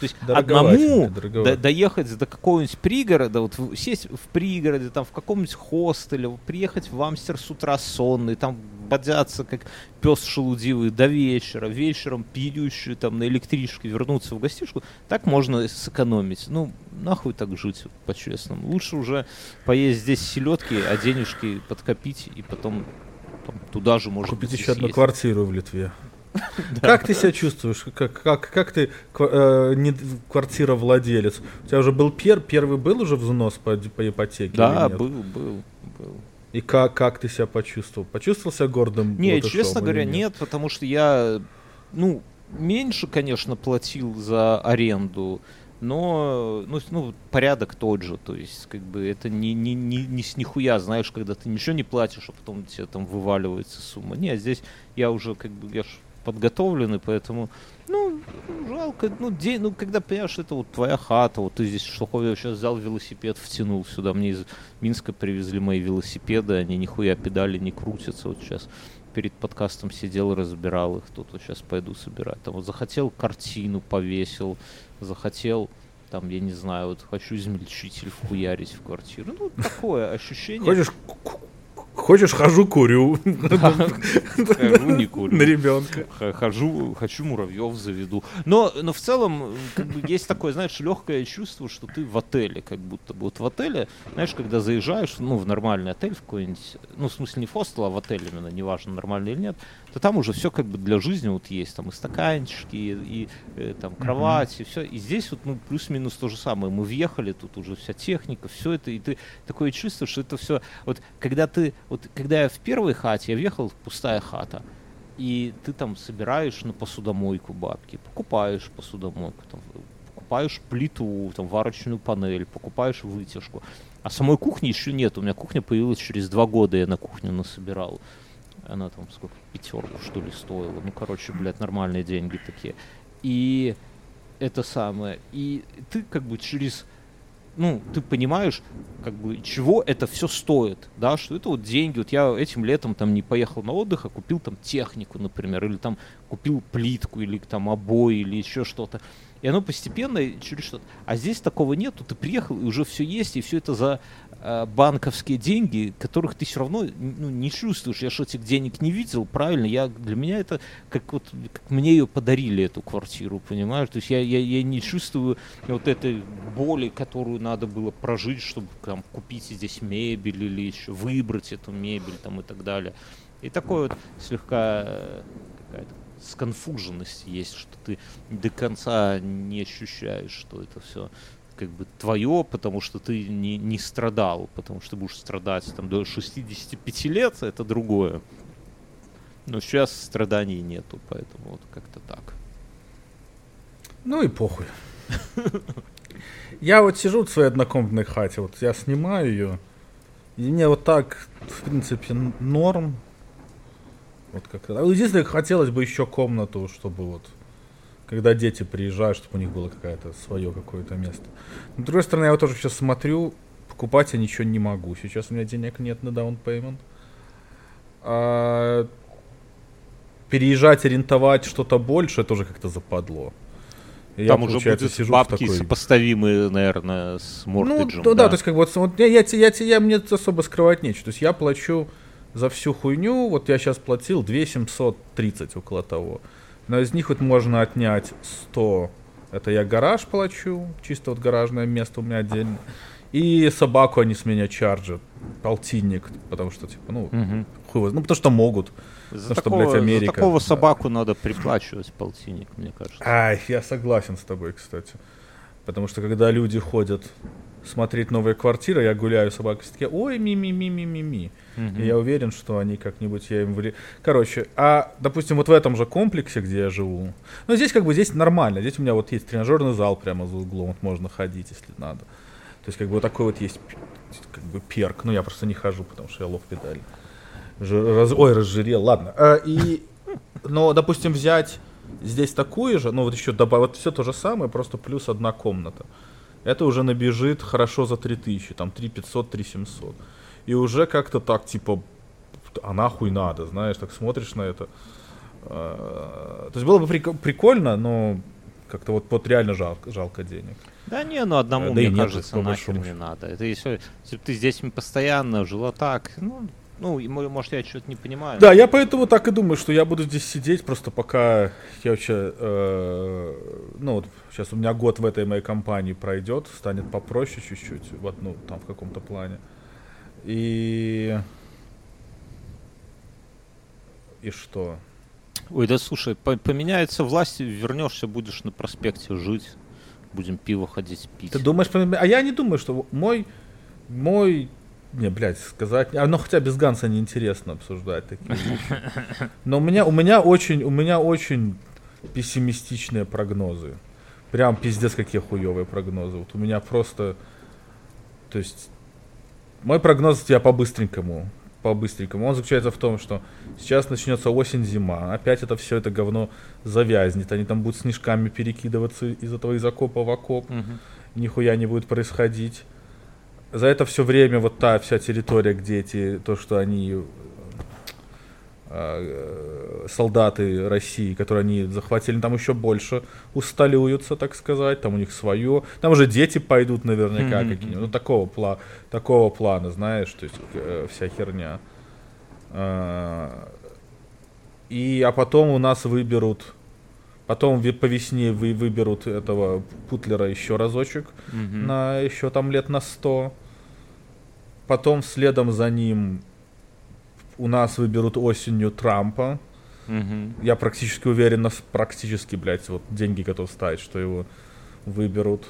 То есть одному до- доехать до какого-нибудь пригорода, вот сесть в пригороде, там в каком-нибудь хостеле, приехать в Амстер с утра сонный, там бодяться как пес шелудивый до вечера, вечером пьющий там на электричке вернуться в гостишку, так можно сэкономить. Ну, нахуй так жить, по-честному. Лучше уже поесть здесь селедки, а денежки подкопить и потом там, туда же можно Купить еще одну съесть. квартиру в Литве. Как ты себя чувствуешь? Как, как, как ты э, не квартира владелец? У тебя уже был пер, первый был уже взнос по, по ипотеке? Да, был, был, был. И как, как ты себя почувствовал? Почувствовал себя гордым? Не, латышом честно говоря, нет, потому что я, ну, меньше, конечно, платил за аренду, но, ну, ну, порядок тот же, то есть, как бы, это не, не, не, не с нихуя, знаешь, когда ты ничего не платишь, а потом тебе там вываливается сумма. Нет, здесь я уже, как бы, я ж подготовленный, поэтому, ну, жалко, ну, день, ну, когда, понимаешь, это вот твоя хата, вот ты здесь в сейчас взял велосипед, втянул сюда, мне из Минска привезли мои велосипеды, они нихуя педали не крутятся, вот сейчас перед подкастом сидел, разбирал их, тут вот сейчас пойду собирать. Там вот захотел картину повесил, захотел, там, я не знаю, вот хочу измельчитель вхуярить в квартиру. Ну, такое ощущение. Хочешь, хочешь, хожу, курю Хожу, не курю. на ребенка. Хожу, хочу муравьев заведу. Но, но в целом, м, как бы есть такое, знаешь, легкое чувство, что ты в отеле, как будто бы. Вот в отеле, знаешь, когда заезжаешь, ну, в нормальный отель, в какой-нибудь, ну, в смысле не в хостел, а в отель именно, неважно, нормальный или нет, то там уже все как бы для жизни вот есть. Там и стаканчики, и, и, э, там кровать, и все. И здесь вот, ну, плюс-минус то же самое. Мы въехали, тут уже вся техника, все это, и ты такое чувство, что это все... Вот когда ты... Вот когда я в первой хате, я въехал, пустая хата, и ты там собираешь на посудомойку бабки, покупаешь посудомойку, там, покупаешь плиту, там, варочную панель, покупаешь вытяжку. А самой кухни еще нет. У меня кухня появилась через два года, я на кухню насобирал. Она там сколько, пятерку что ли стоила. Ну, короче, блядь, нормальные деньги такие. И это самое. И ты как бы через ну, ты понимаешь, как бы, чего это все стоит, да, что это вот деньги, вот я этим летом там не поехал на отдых, а купил там технику, например, или там купил плитку, или там обои, или еще что-то, и оно постепенно через что-то, а здесь такого нету, ты приехал, и уже все есть, и все это за э, банковские деньги, которых ты все равно ну, не чувствуешь, я же этих денег не видел, правильно, я, для меня это как вот, как мне ее подарили, эту квартиру, понимаешь, то есть я, я, я не чувствую вот этой боли, которую надо было прожить, чтобы там купить здесь мебель или еще выбрать эту мебель там и так далее. И такой вот слегка э, какая-то сконфуженность есть, что ты до конца не ощущаешь, что это все как бы твое, потому что ты не, не страдал, потому что будешь страдать там до 65 лет, это другое. Но сейчас страданий нету, поэтому вот как-то так. Ну и похуй. Я вот сижу в своей однокомнатной хате, вот я снимаю ее, и мне вот так, в принципе, норм. Вот как то Единственное, хотелось бы еще комнату, чтобы вот, когда дети приезжают, чтобы у них было какое-то свое какое-то место. Но, с другой стороны, я вот тоже сейчас смотрю, покупать я ничего не могу. Сейчас у меня денег нет на payment. А переезжать, арендовать что-то больше, тоже как-то западло. Там я, уже будет сижу бабки такой... сопоставимые, наверное, с Мортеджем. Ну, да, да, то есть как бы вот, вот я, я, я, я, мне особо скрывать нечего. То есть я плачу за всю хуйню, вот я сейчас платил 2730 около того. Но из них вот можно отнять 100. Это я гараж плачу, чисто вот гаражное место у меня отдельно. И собаку они с меня чарджат, полтинник, потому что, типа, ну, угу. хуй, ну, потому что могут. За, потому такого, что, блядь, Америка. за такого собаку надо приплачивать полтинник, мне кажется. Ай, я согласен с тобой, кстати. Потому что когда люди ходят смотреть новые квартиры, я гуляю, собаки все такие, ой, ми-ми-ми-ми-ми-ми. Угу. И я уверен, что они как-нибудь, я им... Вли... Короче, а, допустим, вот в этом же комплексе, где я живу, ну, здесь как бы, здесь нормально. Здесь у меня вот есть тренажерный зал прямо за углом, вот можно ходить, если надо. То есть, как бы, вот такой вот есть, как бы, перк. Ну, я просто не хожу, потому что я лох педаль. Раз... Ой, разжирел, ладно. А, и, но, допустим, взять здесь такую же, ну, вот еще добавить, вот все то же самое, просто плюс одна комната это уже набежит хорошо за 3000, там 3500, 3700. И уже как-то так, типа, а нахуй надо, знаешь, так смотришь на это. А, то есть было бы прикольно, но как-то вот, вот реально жалко, жалко денег. Да не, ну одному, да мне кажется, нахер не надо. Это если, если ты здесь постоянно жила так, ну, ну, может, я что-то не понимаю. Да, я поэтому так и думаю, что я буду здесь сидеть просто пока я вообще, э, ну, вот сейчас у меня год в этой моей компании пройдет, станет попроще чуть-чуть, вот, ну, там в каком-то плане. И... И что? Ой, да слушай, поменяется власть, вернешься, будешь на проспекте жить, будем пиво ходить пить. Ты думаешь, а я не думаю, что мой, мой не, блядь, сказать. А, ну хотя без Ганса неинтересно обсуждать такие вещи. Но у меня, у меня очень, у меня очень пессимистичные прогнозы. Прям пиздец какие хуевые прогнозы. Вот у меня просто. То есть. Мой прогноз я по-быстренькому. По-быстренькому. Он заключается в том, что сейчас начнется осень-зима. Опять это все это говно завязнет. Они там будут снежками перекидываться из этого из окопа в окоп. Угу. Нихуя не будет происходить за это все время вот та вся территория, где эти, то, что они э, солдаты России, которые они захватили, там еще больше усталюются, так сказать, там у них свое, там уже дети пойдут наверняка mm-hmm. какие-нибудь, ну такого, пла- такого плана, знаешь, то есть э, вся херня. Э, и, а потом у нас выберут Потом по весне вы выберут этого Путлера еще разочек угу. на еще там лет на 100. Потом следом за ним у нас выберут осенью Трампа. Угу. Я практически уверен, практически, блядь, вот деньги готов ставить, что его выберут.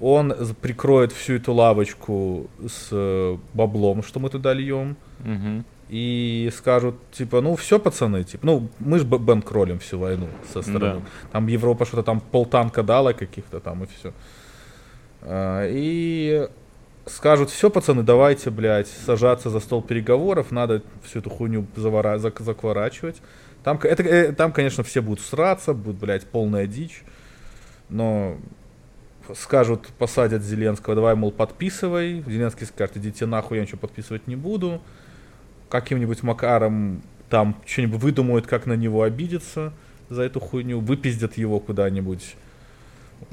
Он прикроет всю эту лавочку с э, баблом, что мы туда льем. Угу и скажут, типа, ну все, пацаны, типа, ну мы же бэнкролим всю войну со стороны. Да. Там Европа что-то там полтанка дала каких-то там и все. А, и скажут, все, пацаны, давайте, блядь, сажаться за стол переговоров, надо всю эту хуйню завора- зак- закворачивать. Там, это, э, там, конечно, все будут сраться, будет, блядь, полная дичь, но скажут, посадят Зеленского, давай, мол, подписывай. Зеленский скажет, идите нахуй, я ничего подписывать не буду каким-нибудь макаром там что-нибудь выдумают, как на него обидеться за эту хуйню, выпиздят его куда-нибудь.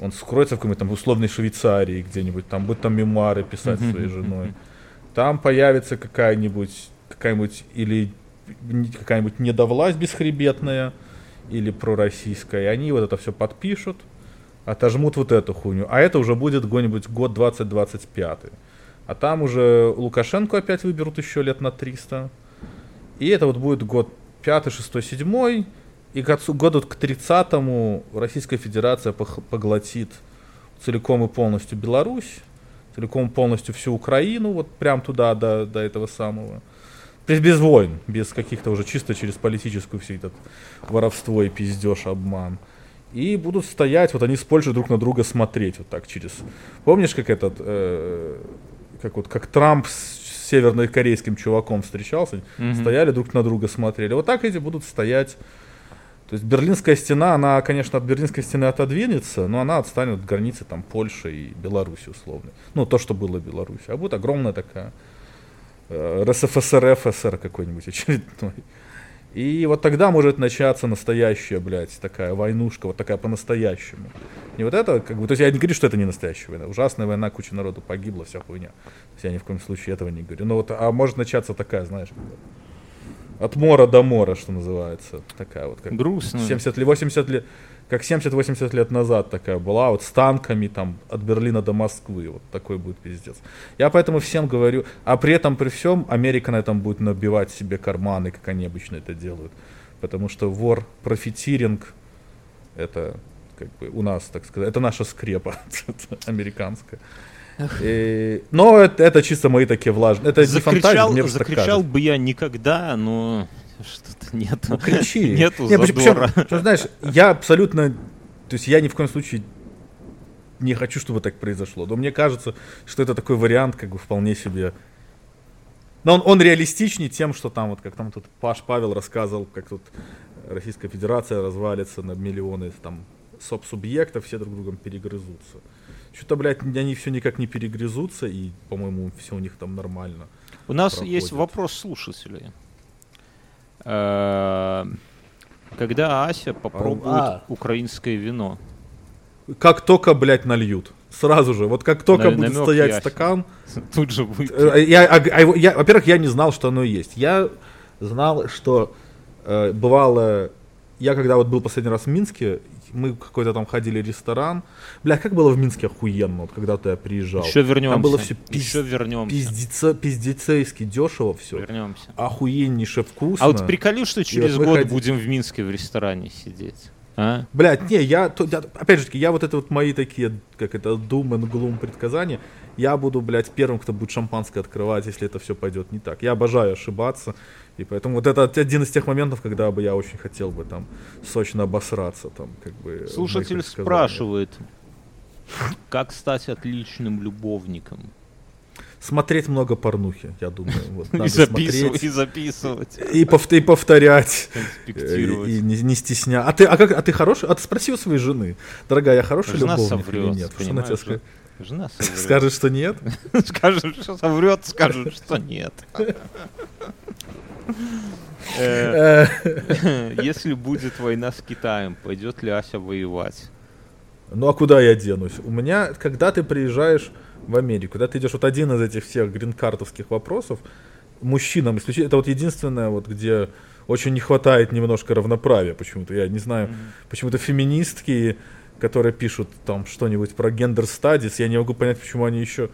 Он скроется в какой-нибудь там условной Швейцарии где-нибудь, там будет там мемуары писать своей женой. Там появится какая-нибудь, какая-нибудь или какая-нибудь недовласть бесхребетная, или пророссийская, и они вот это все подпишут, отожмут вот эту хуйню. А это уже будет какой-нибудь год 2025. А там уже Лукашенко опять выберут еще лет на 300. И это вот будет год 5, 6, 7. И к году к 30-му Российская Федерация поглотит целиком и полностью Беларусь, целиком и полностью всю Украину, вот прям туда, до, до этого самого. Без, без войн, без каких-то уже чисто через политическую все этот воровство и пиздеж, обман. И будут стоять, вот они с Польшей друг на друга смотреть, вот так через... Помнишь, как этот... Э, как вот как Трамп с севернокорейским чуваком встречался, mm-hmm. стояли друг на друга смотрели. Вот так эти будут стоять. То есть Берлинская стена, она, конечно, от Берлинской стены отодвинется, но она отстанет от границы там Польши и Беларуси условно. Ну, то, что было Беларусь. А будет огромная такая э, РСФСР, ФСР какой-нибудь очередной. И вот тогда может начаться настоящая, блядь, такая войнушка, вот такая по-настоящему. Не вот это, как бы, то есть я не говорю, что это не настоящая война. Ужасная война, куча народу погибла, вся хуйня. То есть я ни в коем случае этого не говорю. Но вот, а может начаться такая, знаешь, от мора до мора, что называется. Такая вот, как Грустно. 70 лет, 80 лет, как 70-80 лет назад такая была, вот с танками там от Берлина до Москвы, вот такой будет пиздец. Я поэтому всем говорю, а при этом, при всем, Америка на этом будет набивать себе карманы, как они обычно это делают. Потому что вор, профитиринг, это как бы у нас, так сказать, это наша скрепа американская. И, но это, это чисто мои такие влажные. Это не фантазия, Закричал, мне закричал бы я никогда, но что-то нет. Ну, кричи. Нету Не, причем- задора. причем, что, знаешь, я абсолютно... То есть я ни в коем случае не хочу, чтобы так произошло. Но мне кажется, что это такой вариант, как бы вполне себе... Но он, он реалистичнее тем, что там, вот как там тут Паш Павел рассказывал, как тут Российская Федерация развалится на миллионы там соп-субъектов, все друг другом перегрызутся. Что-то, блядь, они все никак не перегрызутся, и, по-моему, все у них там нормально. У нас проходит. есть вопрос слушателей. Э, Когда Ася попробует А. украинское вино? Как только, блядь, нальют. Сразу же. Вот как только На- будет стоять ясен. стакан, Тут же будет. Э, Я, а- а я- во-первых, я не знал, что оно есть. Я знал, что э, бывало, я когда вот был последний раз в Минске, мы какой-то там ходили ресторан. Бля, как было в Минске охуенно, вот когда-то я приезжал. Еще вернемся. Там было все Еще вернемся. пиздеца, пиздецейски дешево все. Вернемся. Охуеннейше вкусно. А вот приколи, что через вот год выходи- будем в Минске в ресторане сидеть. А? Блядь, не, я, то- я- опять же таки, я вот это вот мои такие, как это, doom and gloom предсказания, я буду, блядь, первым, кто будет шампанское открывать, если это все пойдет не так. Я обожаю ошибаться, и поэтому вот это один из тех моментов, когда бы я очень хотел бы там сочно обосраться, там, как бы. моих Слушатель спрашивает, как стать отличным любовником? Смотреть много порнухи, я думаю. Вот, И надо записывать, смотреть, и записывать, и, пов- и повторять. И, не, не стесня. А ты, а как, а ты хороший? А ты спроси у своей жены, дорогая, я хороший Жена любовник или соврет, нет? Что она тебе скажет? Жена соврет. Скажет, что нет? Скажет, что соврет, скажет, что нет. Э, Э, Если будет война с Китаем, пойдет ли Ася воевать? Ну а куда я денусь? У меня, когда ты приезжаешь в Америку, когда ты идешь, вот один из этих всех грин-картовских вопросов, мужчинам исключительно, это вот единственное, вот где очень не хватает немножко равноправия почему-то. Я не знаю, почему-то феминистки, которые пишут там что-нибудь про гендер стадис, я не могу понять, почему они еще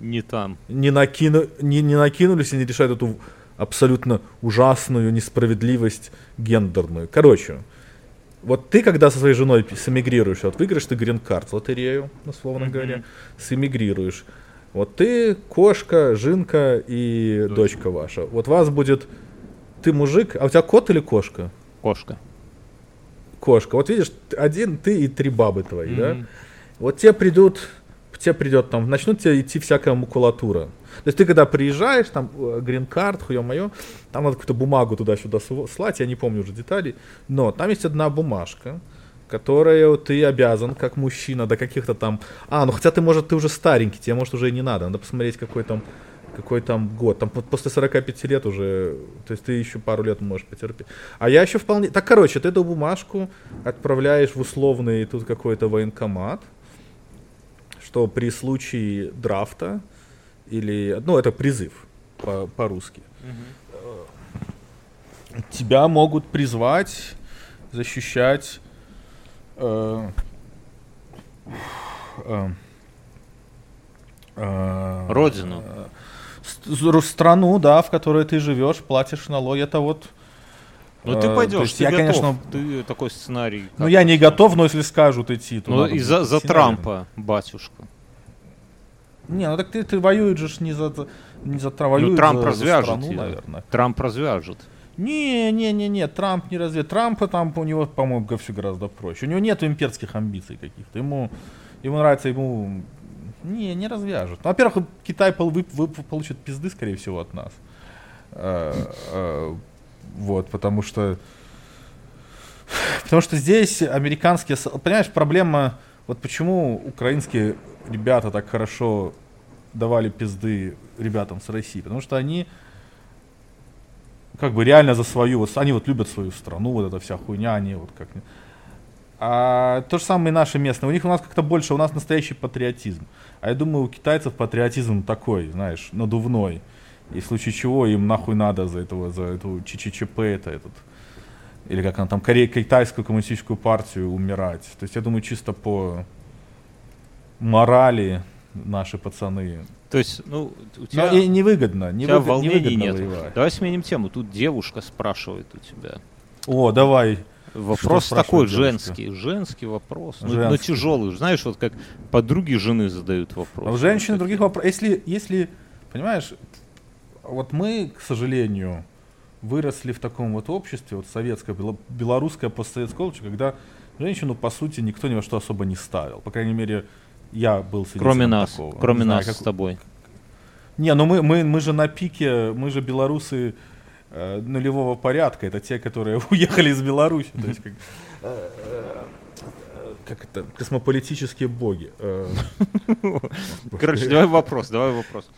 Не там. не, накину, не, не накинулись и не решают эту абсолютно ужасную несправедливость гендерную. Короче, вот ты, когда со своей женой сэмигрируешь, вот выиграешь ты грин-карт, лотерею, условно Мгм. говоря, сэмигрируешь. Вот ты, кошка, жинка и дочка. ваша. Вот вас будет... Ты мужик, а у тебя кот или кошка? Кошка. Кошка. Вот видишь, один ты и три бабы твои, да? Мгм. Вот тебе придут, тебе придет там, начнут тебе идти всякая макулатура. То есть ты когда приезжаешь, там, грин-карт, хуё мое, там надо какую-то бумагу туда-сюда слать, я не помню уже деталей, но там есть одна бумажка, которую ты обязан, как мужчина, до каких-то там... А, ну хотя ты, может, ты уже старенький, тебе, может, уже и не надо, надо посмотреть, какой там какой там год, там после 45 лет уже, то есть ты еще пару лет можешь потерпеть. А я еще вполне... Так, короче, ты эту бумажку отправляешь в условный тут какой-то военкомат, что при случае драфта или, ну, это призыв по- по-русски, тебя могут призвать защищать э, э, э, Родину. Э, страну, да, в которой ты живешь, платишь налоги, это вот. Ну э, ты то пойдешь, ты я, готов. конечно, Ты такой сценарий. ну я не готов, но если скажут идти, то Ну и за, за. Трампа, батюшка. Не, ну так ты, ты воюешь же не за, не за Трамп, воюют Ну Трамп за, за развяжет страну, её. наверное. Трамп развяжет. Не, не, не, не, Трамп не разве. Трампа там у него, по-моему, все гораздо проще. У него нет имперских амбиций каких-то. Ему, ему нравится, ему не, не развяжет. Ну, Во-первых, Китай вы- вы- получит пизды, скорее всего, от нас. Э, э, Вот, потому что Потому что здесь американские... Понимаешь, проблема... Вот почему украинские ребята так хорошо давали пизды ребятам с России. Потому что они как бы реально за свою... Вот они вот любят свою страну, вот эта вся хуйня, они вот как... А то же самое и наши местные. У них у нас как-то больше, у нас настоящий патриотизм. А я думаю, у китайцев патриотизм такой, знаешь, надувной. И в случае чего им нахуй надо за этого, за эту ЧЧЧП, это этот, или как она там, Коре... китайскую коммунистическую партию умирать. То есть я думаю, чисто по морали наши пацаны. То есть, ну, у тебя, Но и невыгодно, у тебя невыгодно, волнений невыгодно нет. воевать. Давай сменим тему. Тут девушка спрашивает у тебя. О, давай. Вопрос спрашивает такой девушка? женский. Женский вопрос. Ну, но Женский. тяжелый. Знаешь, вот как подруги жены задают вопрос. А у женщин других вопросов. Если, если, понимаешь, вот мы, к сожалению, выросли в таком вот обществе, вот советское, бело- белорусское постсоветское общество, когда женщину, по сути, никто ни во что особо не ставил. По крайней мере, я был свидетелем Кроме нас. такого. Кроме знаю, нас как- с тобой. Не, ну мы, мы, мы же на пике, мы же белорусы э, нулевого порядка. Это те, которые уехали из Беларуси. То есть как, э, э, как это, космополитические боги. Э, Короче, давай вопрос, давай вопрос.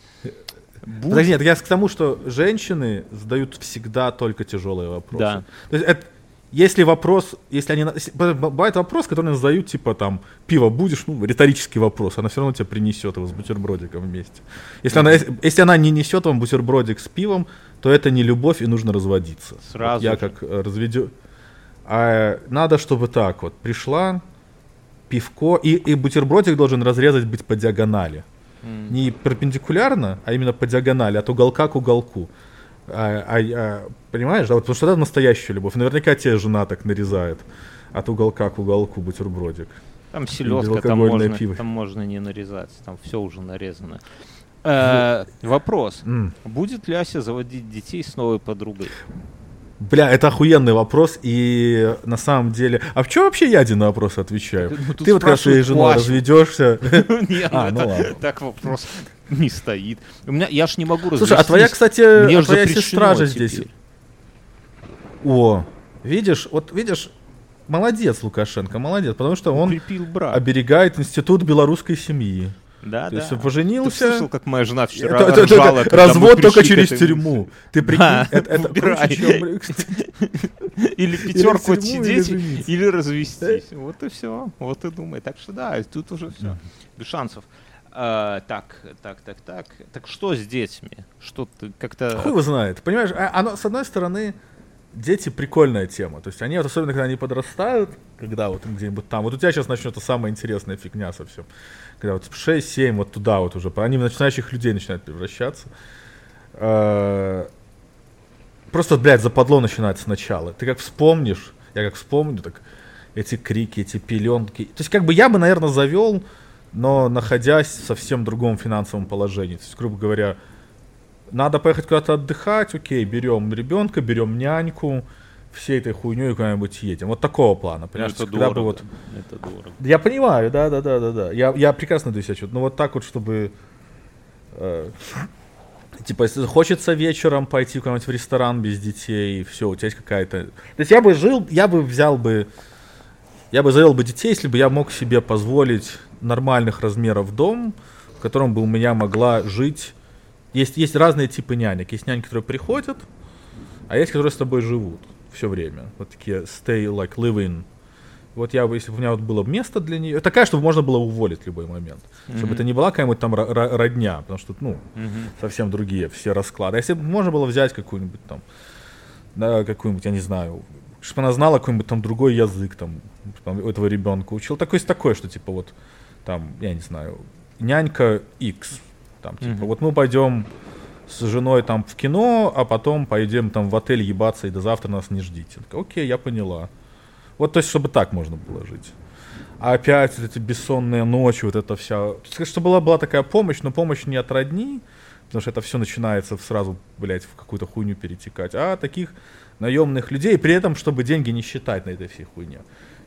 Подожди, нет, я к тому, что женщины задают всегда только тяжелые вопросы. Да. То есть это- если вопрос, если они... Бывает вопрос, который задают, типа там, пиво будешь, ну, риторический вопрос, она все равно тебе принесет его с бутербродиком вместе. Если она, если, она не несет вам бутербродик с пивом, то это не любовь и нужно разводиться. Вот Сразу я же. как э, разведю... А надо, чтобы так вот, пришла, пивко, и, и бутербродик должен разрезать быть по диагонали М. не перпендикулярно, а именно по диагонали, от уголка к уголку. А, а- а, понимаешь, да, вот потому что это настоящая любовь. Наверняка тебе жена так нарезает от уголка к уголку бутербродик. Там селедка, там можно, пиво. там можно не нарезать, там все уже нарезано. Э, Вопрос. М. Будет ли Ася заводить детей с новой подругой? Бля, это охуенный вопрос, и на самом деле... А в чем вообще я один на вопрос отвечаю? Ну, Ты вот когда своей женой разведешься... Нет, А, ну ну это так вопрос не стоит. У меня, я ж не могу Слушай, а твоя, развестись. кстати, Мне а твоя сестра же теперь. здесь... О, видишь, вот видишь, молодец Лукашенко, молодец, потому что он Укрепил брак. оберегает институт белорусской семьи. Да, То да. есть Ты поженился... слышал, как моя жена вчера Это- это- это- ржала, когда мы развод только через тюрьму. Ты прикинь, Да, это, это круче, чем... Или пятерку или отсидеть, жениться. или развестись. Вот и все. Вот и думай. Так что да, тут уже все. Без шансов. А, так, так, так, так. Так что с детьми? Что ты как-то... Хуй его знает. Понимаешь, а- оно, с одной стороны, дети прикольная тема. То есть они, вот, особенно когда они подрастают, когда вот где-нибудь там, вот у тебя сейчас начнется самая интересная фигня совсем. Когда вот 6-7, вот туда вот уже, они в начинающих людей начинают превращаться. Э, Просто, блядь, западло начинать сначала. Ты как вспомнишь, я как вспомню, так эти крики, эти пеленки. То есть, как бы я бы, наверное, завел, но находясь в совсем другом финансовом положении. То есть, грубо говоря, надо поехать куда-то отдыхать, окей, берем ребенка, берем няньку, всей этой хуйней куда-нибудь едем. Вот такого плана, понимаешь? это Когда бы дорого. вот- Это дорого. Я понимаю, да, да, да, да, да. Я, я прекрасно даю себя чувствую. Но вот так вот, чтобы. э, типа, если хочется вечером пойти куда-нибудь в ресторан без детей, все, у тебя есть какая-то. То есть я бы жил, я бы взял бы. Я бы завел бы детей, если бы я мог себе позволить нормальных размеров дом, в котором бы у меня могла жить. Есть, есть разные типы нянек. Есть няни, которые приходят, а есть, которые с тобой живут все время. Вот такие stay like live in. Вот я бы, если бы у меня вот было место для нее, такая, чтобы можно было уволить в любой момент. Чтобы Мгм. это не была какая-нибудь там ро- ро- родня, потому что, ну, Мгм. совсем другие все расклады. А если бы можно было взять какую-нибудь там, да, какую-нибудь, я не знаю, чтобы она знала какой-нибудь там другой язык, там, там, у этого ребенка учил. Такое есть такое, что типа вот, там, я не знаю, нянька X, там, типа, Мгм. вот мы пойдем с женой там в кино, а потом пойдем там в отель ебаться, и до завтра нас не ждите. Такая, Окей, я поняла. Вот, то есть, чтобы так можно было жить. А опять вот эти бессонные ночи, вот это вся... Чтобы была, была такая помощь, но помощь не от родни, потому что это все начинается сразу, блядь, в какую-то хуйню перетекать, а таких наемных людей, при этом, чтобы деньги не считать на этой всей хуйне.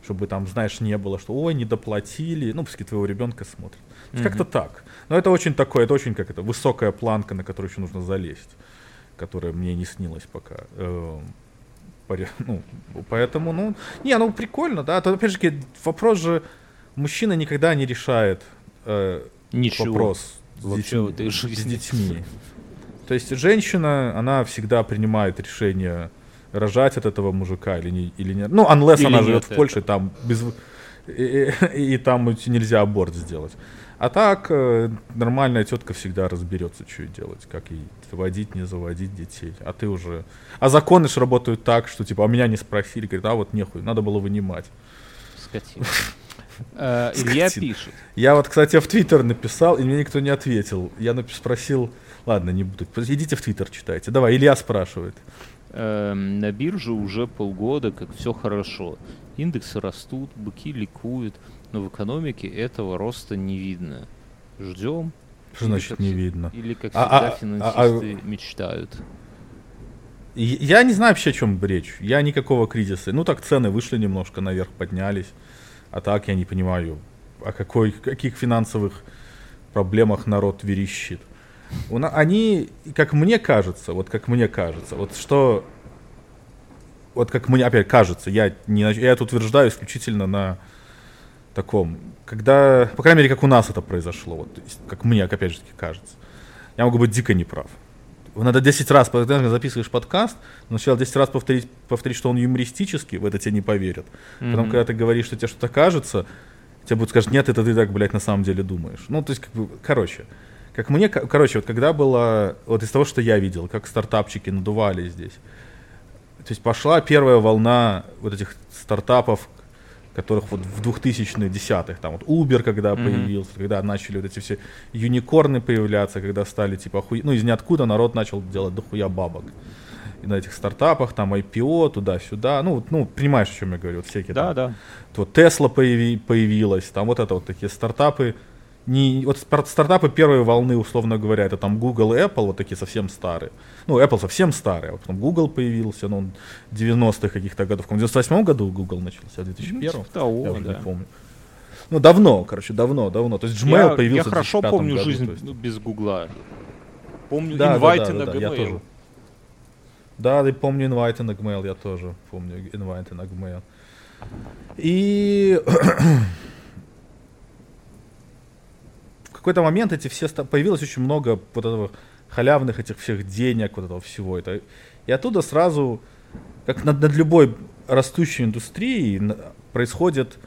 Чтобы там, знаешь, не было, что ой, не доплатили, ну, пусть твоего ребенка смотрят. Есть Как-то так. Но это очень такое, это очень как это, высокая планка, на которую еще нужно залезть, которая мне не снилась пока. Эм, Ну, поэтому, ну, не, ну прикольно, да. То, опять же, вопрос же, мужчина никогда не решает э, Ничего. вопрос с детьми, с детьми. То есть женщина, она всегда принимает решение рожать от этого мужика или, не, или нет. Ну, unless Или она живет в. Польше, там без... И, и- и там нельзя аборт сделать. А так э, нормальная тетка всегда разберется, что делать, как ей заводить, не заводить детей. А ты уже... А законы ж работают так, что типа, а меня не спросили, говорят, а вот нехуй, надо было вынимать. Скотина. Э, Илья пишет. Я вот, кстати, в Твиттер написал, и мне никто не ответил. Я спросил, ладно, не буду, идите в Твиттер читайте. Давай, Илья спрашивает. Эм, на бирже уже полгода, как все хорошо. Индексы растут, быки ликуют, но в экономике этого роста не видно. Ждем. Что значит как не видно? Или, как А- всегда, а- а- а- финансисты мечтают. Я не знаю вообще, о чем речь. Я никакого кризиса. Ну так цены вышли немножко наверх, поднялись. А так я не понимаю, о какой, каких финансовых проблемах народ верещит. Они, как мне кажется, вот как мне кажется, вот что, вот как мне опять кажется, я, не, я это утверждаю исключительно на таком, когда, по крайней мере, как у нас это произошло, вот, как мне, опять же таки, кажется. Я могу быть дико неправ. Надо 10 раз, когда записываешь подкаст, сначала 10 раз повторить, повторить, что он юмористический, в это тебе не поверят. Потом, Мгм. когда ты говоришь, что тебе что-то кажется, тебе будут сказать, нет, это ты так, блядь, на самом деле думаешь. Ну, то есть, как бы, короче, как мне, короче, вот когда было, вот из того, что я видел, как стартапчики надували здесь, то есть пошла первая волна вот этих стартапов, которых вот в 2010-х, там вот Uber когда Мгм. появился, когда начали вот эти все юникорны появляться, когда стали типа охуе... ну из ниоткуда народ начал делать дохуя бабок. И на этих стартапах, там IPO, туда-сюда, ну, вот, ну, понимаешь, о чем я говорю, вот всякие Да, там да. вот Тесла появи- появилась, там вот это вот такие стартапы, не, вот стар- стартапы первой волны, условно говоря, это там Google и Apple, вот такие совсем старые. Ну, Apple совсем старый, а потом Google появился, ну, он 90-х каких-то годов. В 98 году Google начался, в 2001 Ну, типа того, я уже да. не помню. Ну, давно, короче, давно, давно. То есть Gmail я, появился я хорошо 2005 помню году, жизнь есть. ну, без Гугла. Помню Да, да, инвайты да, на да, да, я Gmail. тоже. Да, я помню инвайты на Gmail, я тоже помню инвайты на Gmail. И какой-то момент эти все появилось очень много вот этого халявных этих всех денег, вот этого всего. Это и оттуда сразу, как над, над любой растущей индустрией, происходит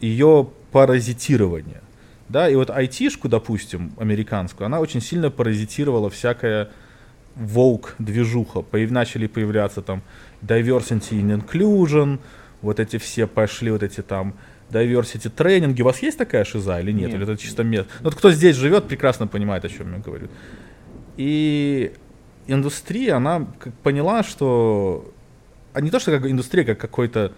ее паразитирование. Да, и вот айтишку, допустим, американскую, она очень сильно паразитировала всякая волк движуха. Появ- начали появляться там diversity and inclusion, вот эти все пошли, вот эти там diversity тренинги. У вас есть такая шиза или нет? Нет. Или это чисто место? Ну, вот кто здесь живет, прекрасно понимает, о чем я говорю. И индустрия, она поняла, что... А не то, что как индустрия, как какой-то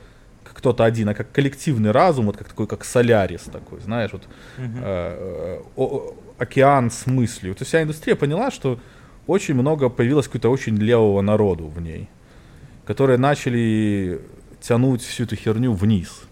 как кто-то один, а как коллективный разум, вот как такой, как солярис такой, знаешь, вот Мгм. э, о- о- океан с мыслью. То есть вся индустрия поняла, что очень много появилось какого-то очень левого народу в ней, которые начали тянуть всю эту херню вниз.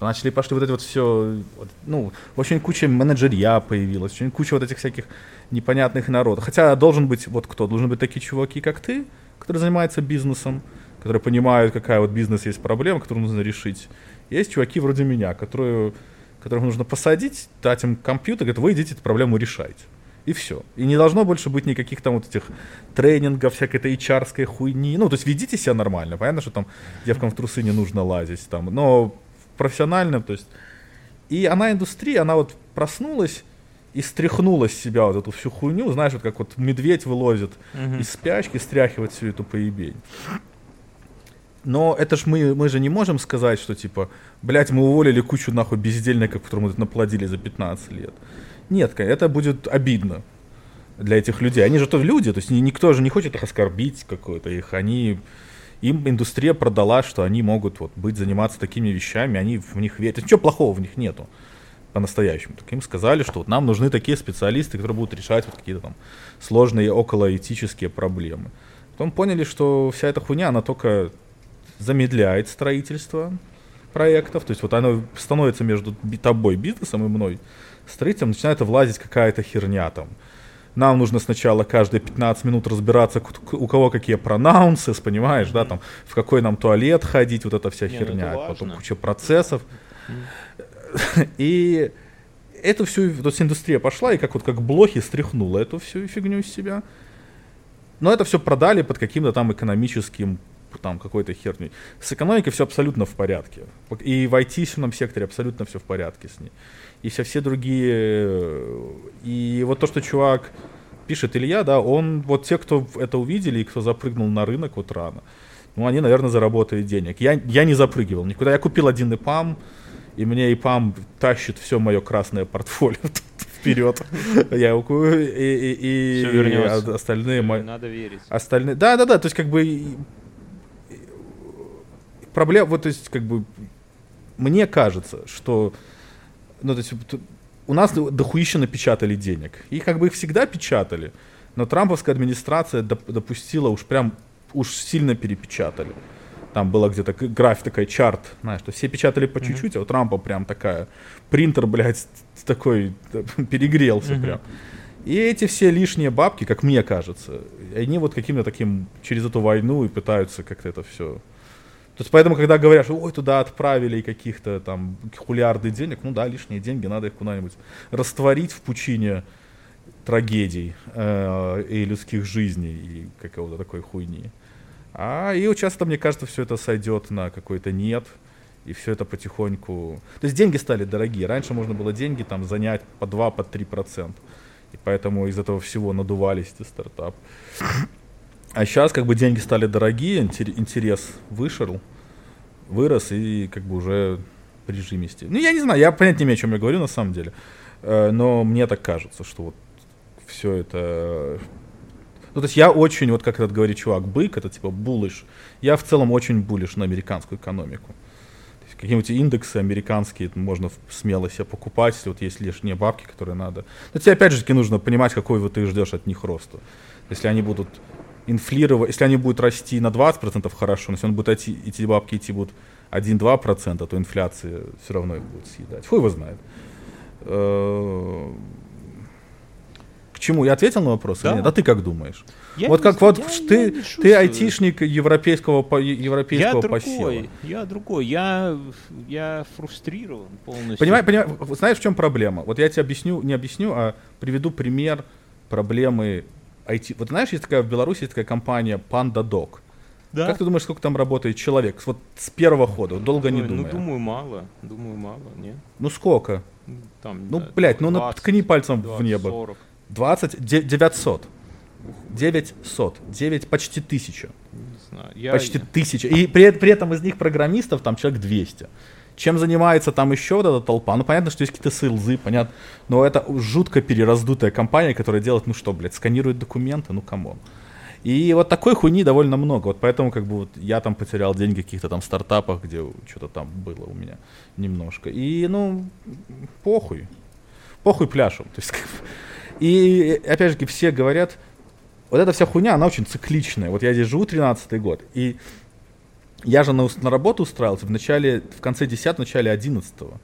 Начали пошли вот это вот все, ну, очень куча менеджерья появилась, очень куча вот этих всяких непонятных народов. Хотя должен быть вот кто? Должны быть такие чуваки, как ты, которые занимаются бизнесом, которые понимают, какая вот бизнес есть проблема, которую нужно решить. Есть чуваки вроде меня, которые, которых нужно посадить, дать им компьютер, говорят, вы идите эту проблему решайте. И все. И не должно больше быть никаких там вот этих тренингов, всякой этой hr хуйни. Ну, то есть ведите себя нормально. Понятно, что там девкам в трусы не нужно лазить. Там, но профессионально, то есть... И она, индустрия, она вот проснулась и стряхнула с себя вот эту всю хуйню, знаешь, вот как вот медведь вылозит Мгм. из спячки, стряхивает всю эту поебень. Но это ж мы, мы же не можем сказать, что типа, блядь, мы уволили кучу нахуй бездельников, которым мы наплодили за 15 лет. Нет, это будет обидно для этих людей. Они же тоже люди, то есть ни- никто же не хочет их оскорбить какой-то их. Они, им индустрия продала, что они могут вот быть, заниматься такими вещами, они в них верят. Ничего плохого в них нету по-настоящему. Так им сказали, что вот нам нужны такие специалисты, которые будут решать вот какие-то там сложные околоэтические проблемы. Потом поняли, что вся эта хуйня, она только замедляет строительство проектов. То есть вот оно становится между тобой, бизнесом и мной, строителем, начинает влазить какая-то херня там. Нам нужно сначала каждые 15 минут разбираться, у кого какие пронаунсы, понимаешь, да, там, в какой нам туалет ходить, вот эта вся Не, ну это херня, потом важно. куча процессов. И эту всю, то есть индустрия пошла и как вот как блохи стряхнула эту всю фигню из себя. Но это все продали под каким-то там экономическим там какой-то херней. С экономикой все абсолютно в порядке. И в айтишном секторе абсолютно все в порядке с ней. И все, все другие... И вот то, что чувак пишет Илья, да, он, вот те, кто это увидели и кто запрыгнул на рынок вот рано, ну, они, наверное, заработают денег. Я, я не запрыгивал никуда. Я купил один ИПАМ, и мне ИПАМ тащит все мое красное портфолио вперед. Я его и, и, и остальные... Надо верить. Остальные... Да, да, да, то есть как бы... Проблема, вот, то есть как бы... Мне кажется, что... Ну, то есть у нас дохуище напечатали денег. И как бы их всегда печатали. Но трамповская администрация допустила уж прям, уж сильно перепечатали. Там была где-то график такой, чарт, знаешь, что все печатали по чуть-чуть, mm-hmm. а у Трампа прям такая, принтер, блядь, такой, перегрелся mm-hmm. прям. И эти все лишние бабки, как мне кажется, они вот каким-то таким, через эту войну и пытаются как-то это все то есть поэтому, когда говорят, что ой, туда отправили каких-то там хулиарды денег, ну да, лишние деньги, надо их куда-нибудь растворить в пучине трагедий э, и людских жизней и какого-то такой хуйни. А и часто, мне кажется, все это сойдет на какой-то нет, и все это потихоньку... То есть деньги стали дорогие. Раньше можно было деньги там занять по 2, по 3 процента. И поэтому из этого всего надувались эти стартапы. А сейчас как бы деньги стали дорогие, интерес вышел, вырос и как бы уже прижимисти. Ну, я не знаю, я понять не имею, о чем я говорю на самом деле. Э, но мне так кажется, что вот все это... Ну, то есть я очень, вот как этот говорит чувак, бык, это типа булыш. Я в целом очень булишь на американскую экономику. Какие-нибудь индексы американские можно смело себе покупать, если вот есть лишние бабки, которые надо. Но тебе опять же таки нужно понимать, какой вот ты ждешь от них роста. Если они будут инфлировать, если они будут расти на 20% хорошо, но если он будет идти, эти бабки идти будут 1-2%, то инфляция все равно их будет съедать. Хуй его знает. Э, к чему? Я ответил на вопрос? Да, да ты как думаешь? Я вот как вот я, ты, я ты айтишник европейского, европейского я посева. Другой, я другой, я, я фрустрирован полностью. Понимаешь, понимаешь, знаешь, в чем проблема? Вот я тебе объясню, не объясню, а приведу пример проблемы IT. Вот знаешь, есть такая в Беларуси есть такая компания PandaDoc. Да? Как ты думаешь, сколько там работает человек? Вот с первого хода, долго Ой, не думаю. Ну, думаю, мало. Думаю, мало, нет. Ну, сколько? Там, ну, да, блядь, 20, ну, наткни пальцем 20, в небо. 40. 20? 900. 900. 9, почти тысяча. Не знаю. Я... Почти тысяча. И при, при этом из них программистов там человек 200. Чем занимается там еще вот эта толпа? Ну, понятно, что есть какие-то sales ы, понятно. Но это жутко перераздутая компания, которая делает, ну что, блядь, сканирует документы, ну come on. И вот такой хуйни довольно много. Вот поэтому как бы вот я там потерял деньги в каких-то там стартапах, где что-то там было у меня немножко. И, ну, похуй. Похуй пляшем. То есть, как И, опять же, все говорят, вот эта вся хуйня, она очень цикличная. Вот я здесь живу 13 год, и я же на, на работу устраивался в начале, в конце 10 начале 11 -го.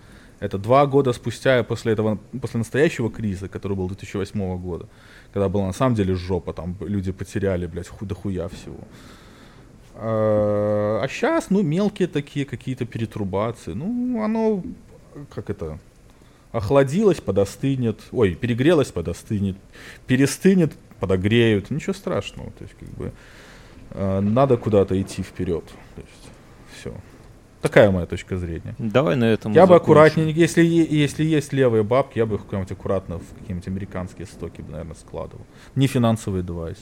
Это два года спустя после этого, после настоящего криза, который был 2008 года, когда была на самом деле жопа, там люди потеряли, блядь, худо хуя всего. А, а сейчас, ну, мелкие такие какие-то перетрубации. Ну, оно, как это, охладилось, подостынет, ой, перегрелось, подостынет, перестынет, подогреют, ничего страшного. То есть, как бы, Э, надо куда-то идти вперед. Все. Такая моя точка зрения. Давай на этом. Я бы аккуратнее, если, если есть левые бабки, я бы их куда-нибудь аккуратно в какие-нибудь американские стоки, наверное, складывал. Не финансовый девайс.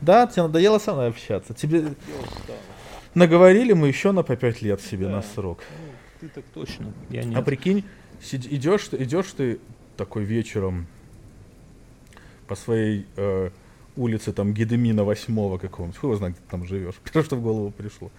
Да, тебе надоело со мной общаться. Тебе наговорили мы еще на по пять лет себе да. на срок. Ну, ты так точно. Я нет. А прикинь, идешь, идешь ты такой вечером по своей э, улице там Гедемина восьмого какого-нибудь, хуй его знает, где ты там живешь, первое, что в голову пришло.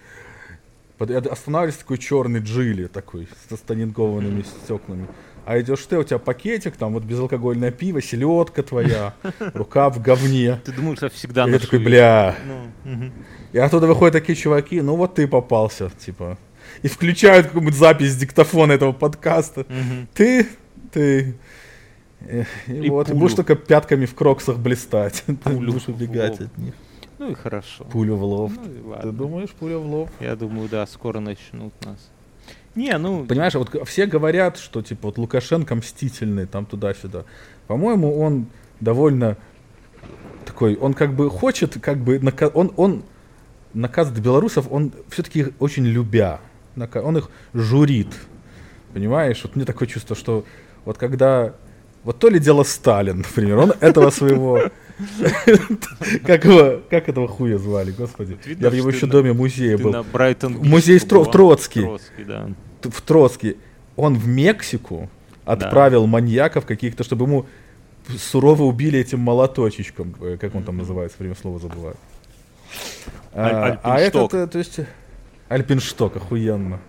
Останавливается такой черный джили такой, с тонинкованными стеклами. А идешь ты, у тебя пакетик, там вот безалкогольное пиво, селедка твоя, рука в говне. Ты думаешь, я всегда И я такой, бля. Ну. И оттуда выходят такие чуваки, ну вот ты попался, типа. И включают какую-нибудь запись диктофона этого подкаста. Ты, ты, и, и вот, пулю. будешь только пятками в кроксах блистать. Пулю будешь убегать от них. Ну и хорошо. Пулю в лоб. Ну, Ты думаешь, пуля в лоб? Я думаю, да, скоро начнут нас. Не, ну... Понимаешь, вот все говорят, что типа вот Лукашенко мстительный, там туда-сюда. По-моему, он довольно такой, он как бы хочет, как бы, он, он наказ для белорусов, он все-таки очень любя. Он их журит. Понимаешь? Вот мне такое чувство, что вот когда... Вот то ли дело Сталин, например, он этого своего... Как его, как этого хуя звали, господи? Я в его еще доме музея был. Музей в Троцкий. В Троцкий. Он в Мексику отправил маньяков каких-то, чтобы ему сурово убили этим молоточечком, э, как он там называется, время слова забываю. А, а этот, э, то есть, Альпиншток, охуенно.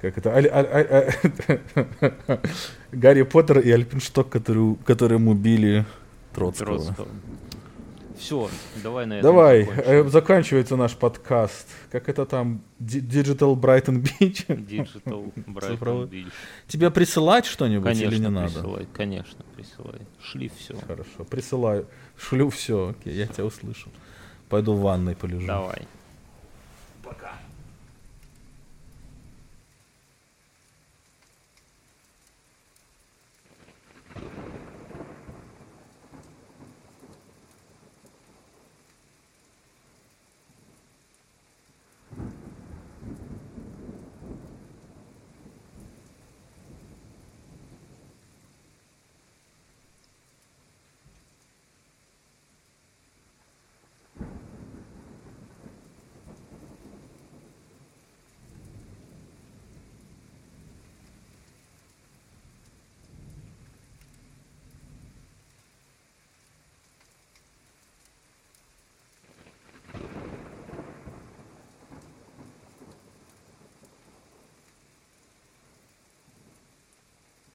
Как это? Аль, аль, аль, аль, Гарри Поттер и Альпиншток, который, которым убили Троцкого. Троцкого. Все, давай на этом Давай, э, заканчивается наш подкаст. Как это там? Digital Brighton Beach? Digital Brighton Beach. Тебе присылать что-нибудь или не надо? Присылай, конечно, присылай. Шли все. Хорошо, присылаю. Шлю все, окей, я тебя услышал. Пойду в ванной полежу. Давай. Пока.